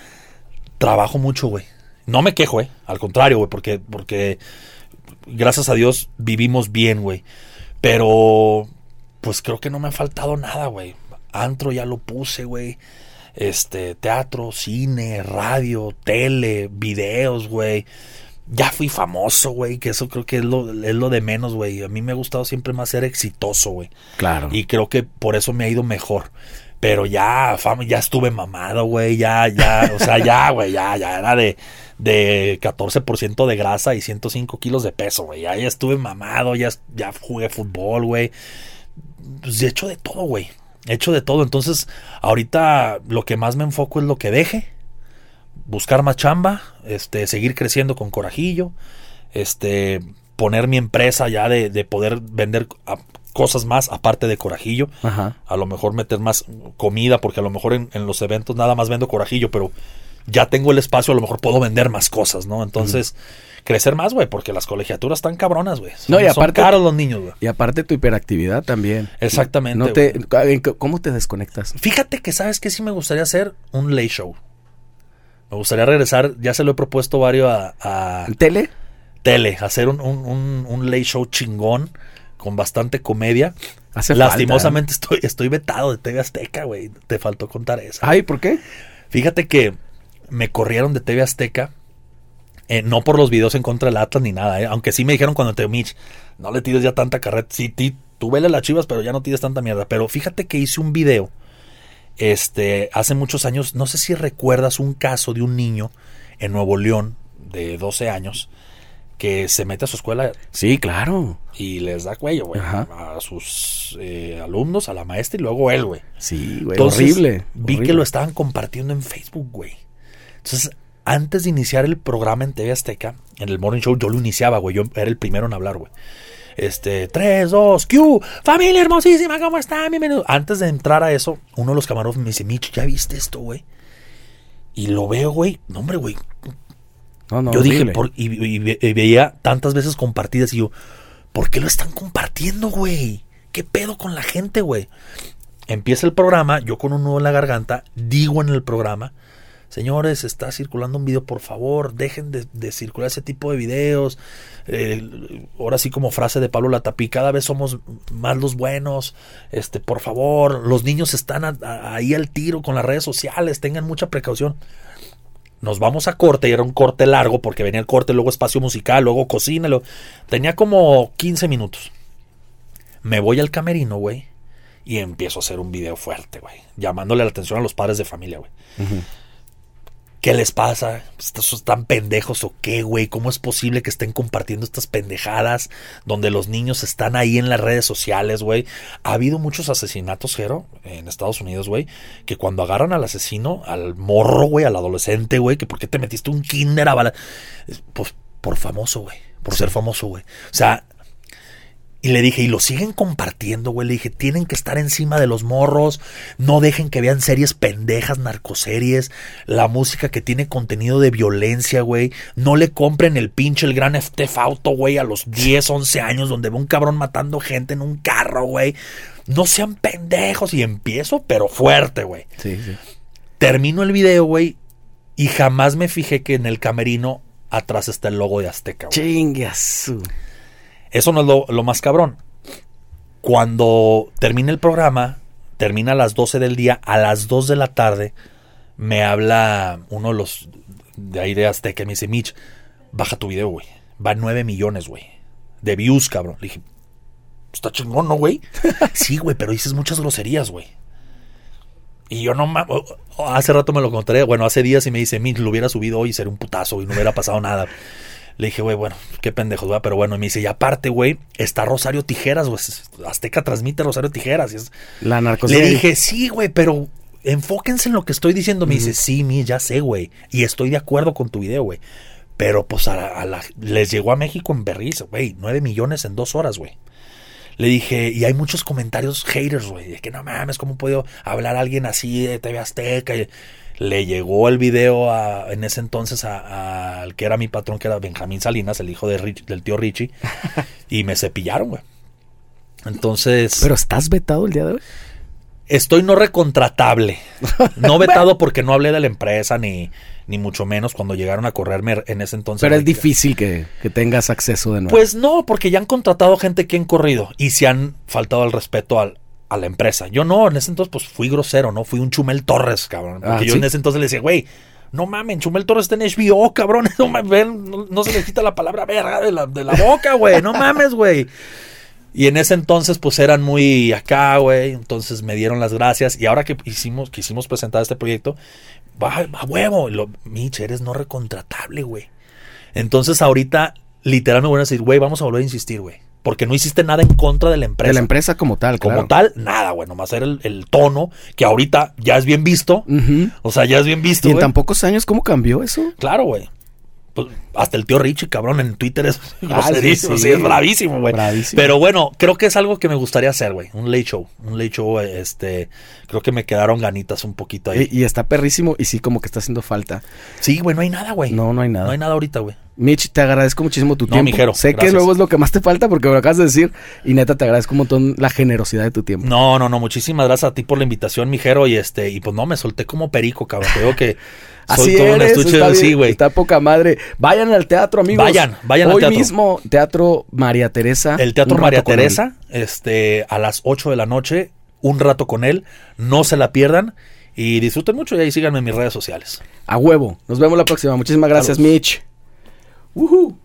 trabajo mucho, güey. No me quejo, eh. Al contrario, güey, porque, porque gracias a Dios vivimos bien, güey. Pero, pues creo que no me ha faltado nada, güey. Antro ya lo puse, güey. Este, teatro, cine, radio, tele, videos, güey. Ya fui famoso, güey, que eso creo que es lo, es lo de menos, güey. A mí me ha gustado siempre más ser exitoso, güey. Claro. Y creo que por eso me ha ido mejor. Pero ya, fama, ya estuve mamado, güey. Ya, ya, o sea, ya, güey, ya, ya era de, de 14% de grasa y 105 kilos de peso, güey. Ya, ya estuve mamado, ya, ya jugué fútbol, güey. Pues he hecho de todo, güey. He hecho de todo. Entonces, ahorita lo que más me enfoco es lo que deje. Buscar más chamba, este, seguir creciendo con corajillo, este, poner mi empresa ya de, de poder vender a- cosas más aparte de corajillo Ajá. a lo mejor meter más comida, porque a lo mejor en, en los eventos nada más vendo corajillo, pero ya tengo el espacio, a lo mejor puedo vender más cosas, ¿no? Entonces, crecer más, güey, porque las colegiaturas están cabronas, güey. Son, No, y son aparte- caros los niños, güey. Y aparte tu hiperactividad también. Exactamente. No te, güey. ¿en qué- ¿Cómo te desconectas? Fíjate que, ¿sabes qué? Sí me gustaría hacer un late show. Me gustaría regresar, ya se lo he propuesto varios a, a ¿En tele? tele, hacer un, un, un, un late show chingón, con bastante comedia. Hace Lastimosamente estoy, estoy vetado de TV Azteca, güey. Te faltó contar eso. falta. Ay, ¿por qué? Fíjate que me corrieron de TV Azteca. eh, no por los videos en contra del Atlas ni nada, eh, aunque sí me dijeron cuando te Mitch, no le tires ya tanta carreta. Sí, ti- tú vele las chivas, pero ya no tires tanta mierda. Pero fíjate que hice un video este, hace muchos años. No sé si recuerdas un caso de un niño en Nuevo León de 12 años que se mete a su escuela Sí, claro. y les da cuello, güey, a sus eh, alumnos, a la maestra y luego él, güey. Sí, güey. Horrible. Vi horrible. que lo estaban compartiendo en Facebook, güey. Entonces, antes de iniciar el programa en TV Azteca, en el Morning Show, yo lo iniciaba, güey. Yo era el primero en hablar, güey. Este, 3, 2, Q, familia hermosísima, ¿cómo están? Bienvenidos. Antes de entrar a eso, uno de los camarógrafos me dice, Mitch, ¿ya viste esto, güey? Y lo veo, güey. No, hombre, güey. No, no, yo dije, por- y, y ve- y veía tantas veces compartidas y yo, ¿por qué lo están compartiendo, güey? ¿Qué pedo con la gente, güey? Empieza el programa, yo con un nudo en la garganta, digo en el programa, señores, está circulando un video, por favor, dejen de, de circular ese tipo de videos. Eh, ahora sí como frase de Pablo Latapí, cada vez somos más los buenos, este, por favor, los niños están a- a- ahí al tiro con las redes sociales, tengan mucha precaución nos vamos a corte y era un corte largo porque venía el corte, luego espacio musical, luego cocina. Tenía como 15 minutos. Me voy al camerino, güey, y empiezo a hacer un video fuerte, güey, llamándole la atención a los padres de familia, güey. ¿Qué les pasa? ¿Estos están pendejos o qué, güey? ¿Cómo es posible que estén compartiendo estas pendejadas donde los niños están ahí en las redes sociales, güey? Ha habido muchos asesinatos, Jero, en Estados Unidos, güey, que cuando agarran al asesino, al morro, güey, al adolescente, güey, que por qué te metiste un kinder a bala... Pues por famoso, güey. Por ser famoso, güey. O sea, y le dije, y lo siguen compartiendo, güey. Le dije, tienen que estar encima de los morros. No dejen que vean series pendejas, narcoseries. La música que tiene contenido de violencia, güey. No le compren el pinche, el gran Theft Auto, güey, a los 10, 11 años, donde ve un cabrón matando gente en un carro, güey. No sean pendejos. Y empiezo, pero fuerte, güey. Sí, sí. Termino el video, güey. Y jamás me fijé que en el camerino atrás está el logo de Azteca, güey. Chingas. Eso no es lo, lo más cabrón. Cuando termina el programa, termina a las 12 del día, a las 2 de la tarde, me habla uno de los de ahí de Azteca y me dice, Mitch, baja tu video, güey. Va a 9 millones, güey. De views, cabrón. Le dije, está chingón, ¿no, güey? [laughs] sí, güey, pero dices muchas groserías, güey. Y yo no. Hace rato me lo contaré. Bueno, hace días y me dice, Mitch, lo hubiera subido hoy y sería un putazo y no hubiera pasado nada. Le dije, güey, bueno, qué pendejos, va, pero bueno, y me dice, y aparte, güey, está Rosario Tijeras, güey. Azteca transmite Rosario Tijeras. Y es... La Le narcoserie. dije, sí, güey, pero enfóquense en lo que estoy diciendo. Me dice, sí, mi, ya sé, güey. Y estoy de acuerdo con tu video, güey. Pero pues a, la- a la- les llegó a México en Berriz, güey. 9 millones en dos horas, güey. Le dije, y hay muchos comentarios haters, güey. De que no mames, ¿cómo puedo hablar a alguien así de TV Azteca? Y le llegó el video a- en ese entonces a- al que era mi patrón, que era Benjamín Salinas, el hijo de Rich- del tío Richie. [laughs] y me cepillaron, güey. Entonces. Pero estás vetado el día de hoy. Estoy no recontratable. [laughs] No vetado porque no hablé de la empresa ni, ni mucho menos cuando llegaron a correrme en ese entonces. Pero es difícil que, que tengas acceso de nuevo. Pues no, porque ya han contratado gente que han corrido y se han faltado al respeto al- a la empresa. Yo no, en ese entonces pues fui grosero, ¿no? Fui un Chumel Torres, cabrón. Porque Ah, yo en ese entonces le decía, güey, no mamen, Chumel Torres está en HBO, cabrón. [laughs] No, se le quita la palabra verga de la, de la boca, güey. No mames, güey. Y en ese entonces, pues eran muy acá, güey. Entonces me dieron las gracias. Y ahora que hicimos, quisimos presentar este proyecto, va a huevo. Lo, Mitch, eres no recontratable, güey. Entonces ahorita, literal, me van a decir, güey, vamos a volver a insistir, güey. Porque no hiciste nada en contra de la empresa. de la empresa como tal, Como claro. tal, nada, güey. Nomás era el, el tono que ahorita ya es bien visto. O sea, ya es bien visto, Y en güey. tan pocos años, ¿cómo cambió eso? Claro, güey. Pues, hasta el tío Richie, cabrón, en Twitter es [laughs] Ah, sí, groserísimo, sí. sí, es bravísimo, güey. Pero bueno, creo que es algo que me gustaría hacer, güey. Un late show. Un late show, este. Creo que me quedaron ganitas un poquito ahí. Y, y está perrísimo y sí, como que está haciendo falta. Sí, güey, no hay nada, güey. No, no hay nada. No hay nada ahorita, güey. Mitch, te agradezco muchísimo tu No, tiempo. mijero, sé que luego es lo que más te falta porque me lo acabas de decir. Y neta, te agradezco un montón la generosidad de tu tiempo. No, no, no. Muchísimas gracias a ti por la invitación, mijero. Y este, y pues no, me solté como perico, cabrón. Digo que [laughs] soy Así todo un estuche está de bien, sí, güey. Está poca madre. Vayan al teatro, amigos. Vayan, vayan al Hoy teatro. mismo, Teatro María Teresa. El Teatro María. Teresa, este, a las 8 de la noche, un rato con él. No se la pierdan. Y disfruten mucho y ahí síganme en mis redes sociales. A huevo. Nos vemos la próxima. Muchísimas gracias, Saludos. Mitch. Woohoo!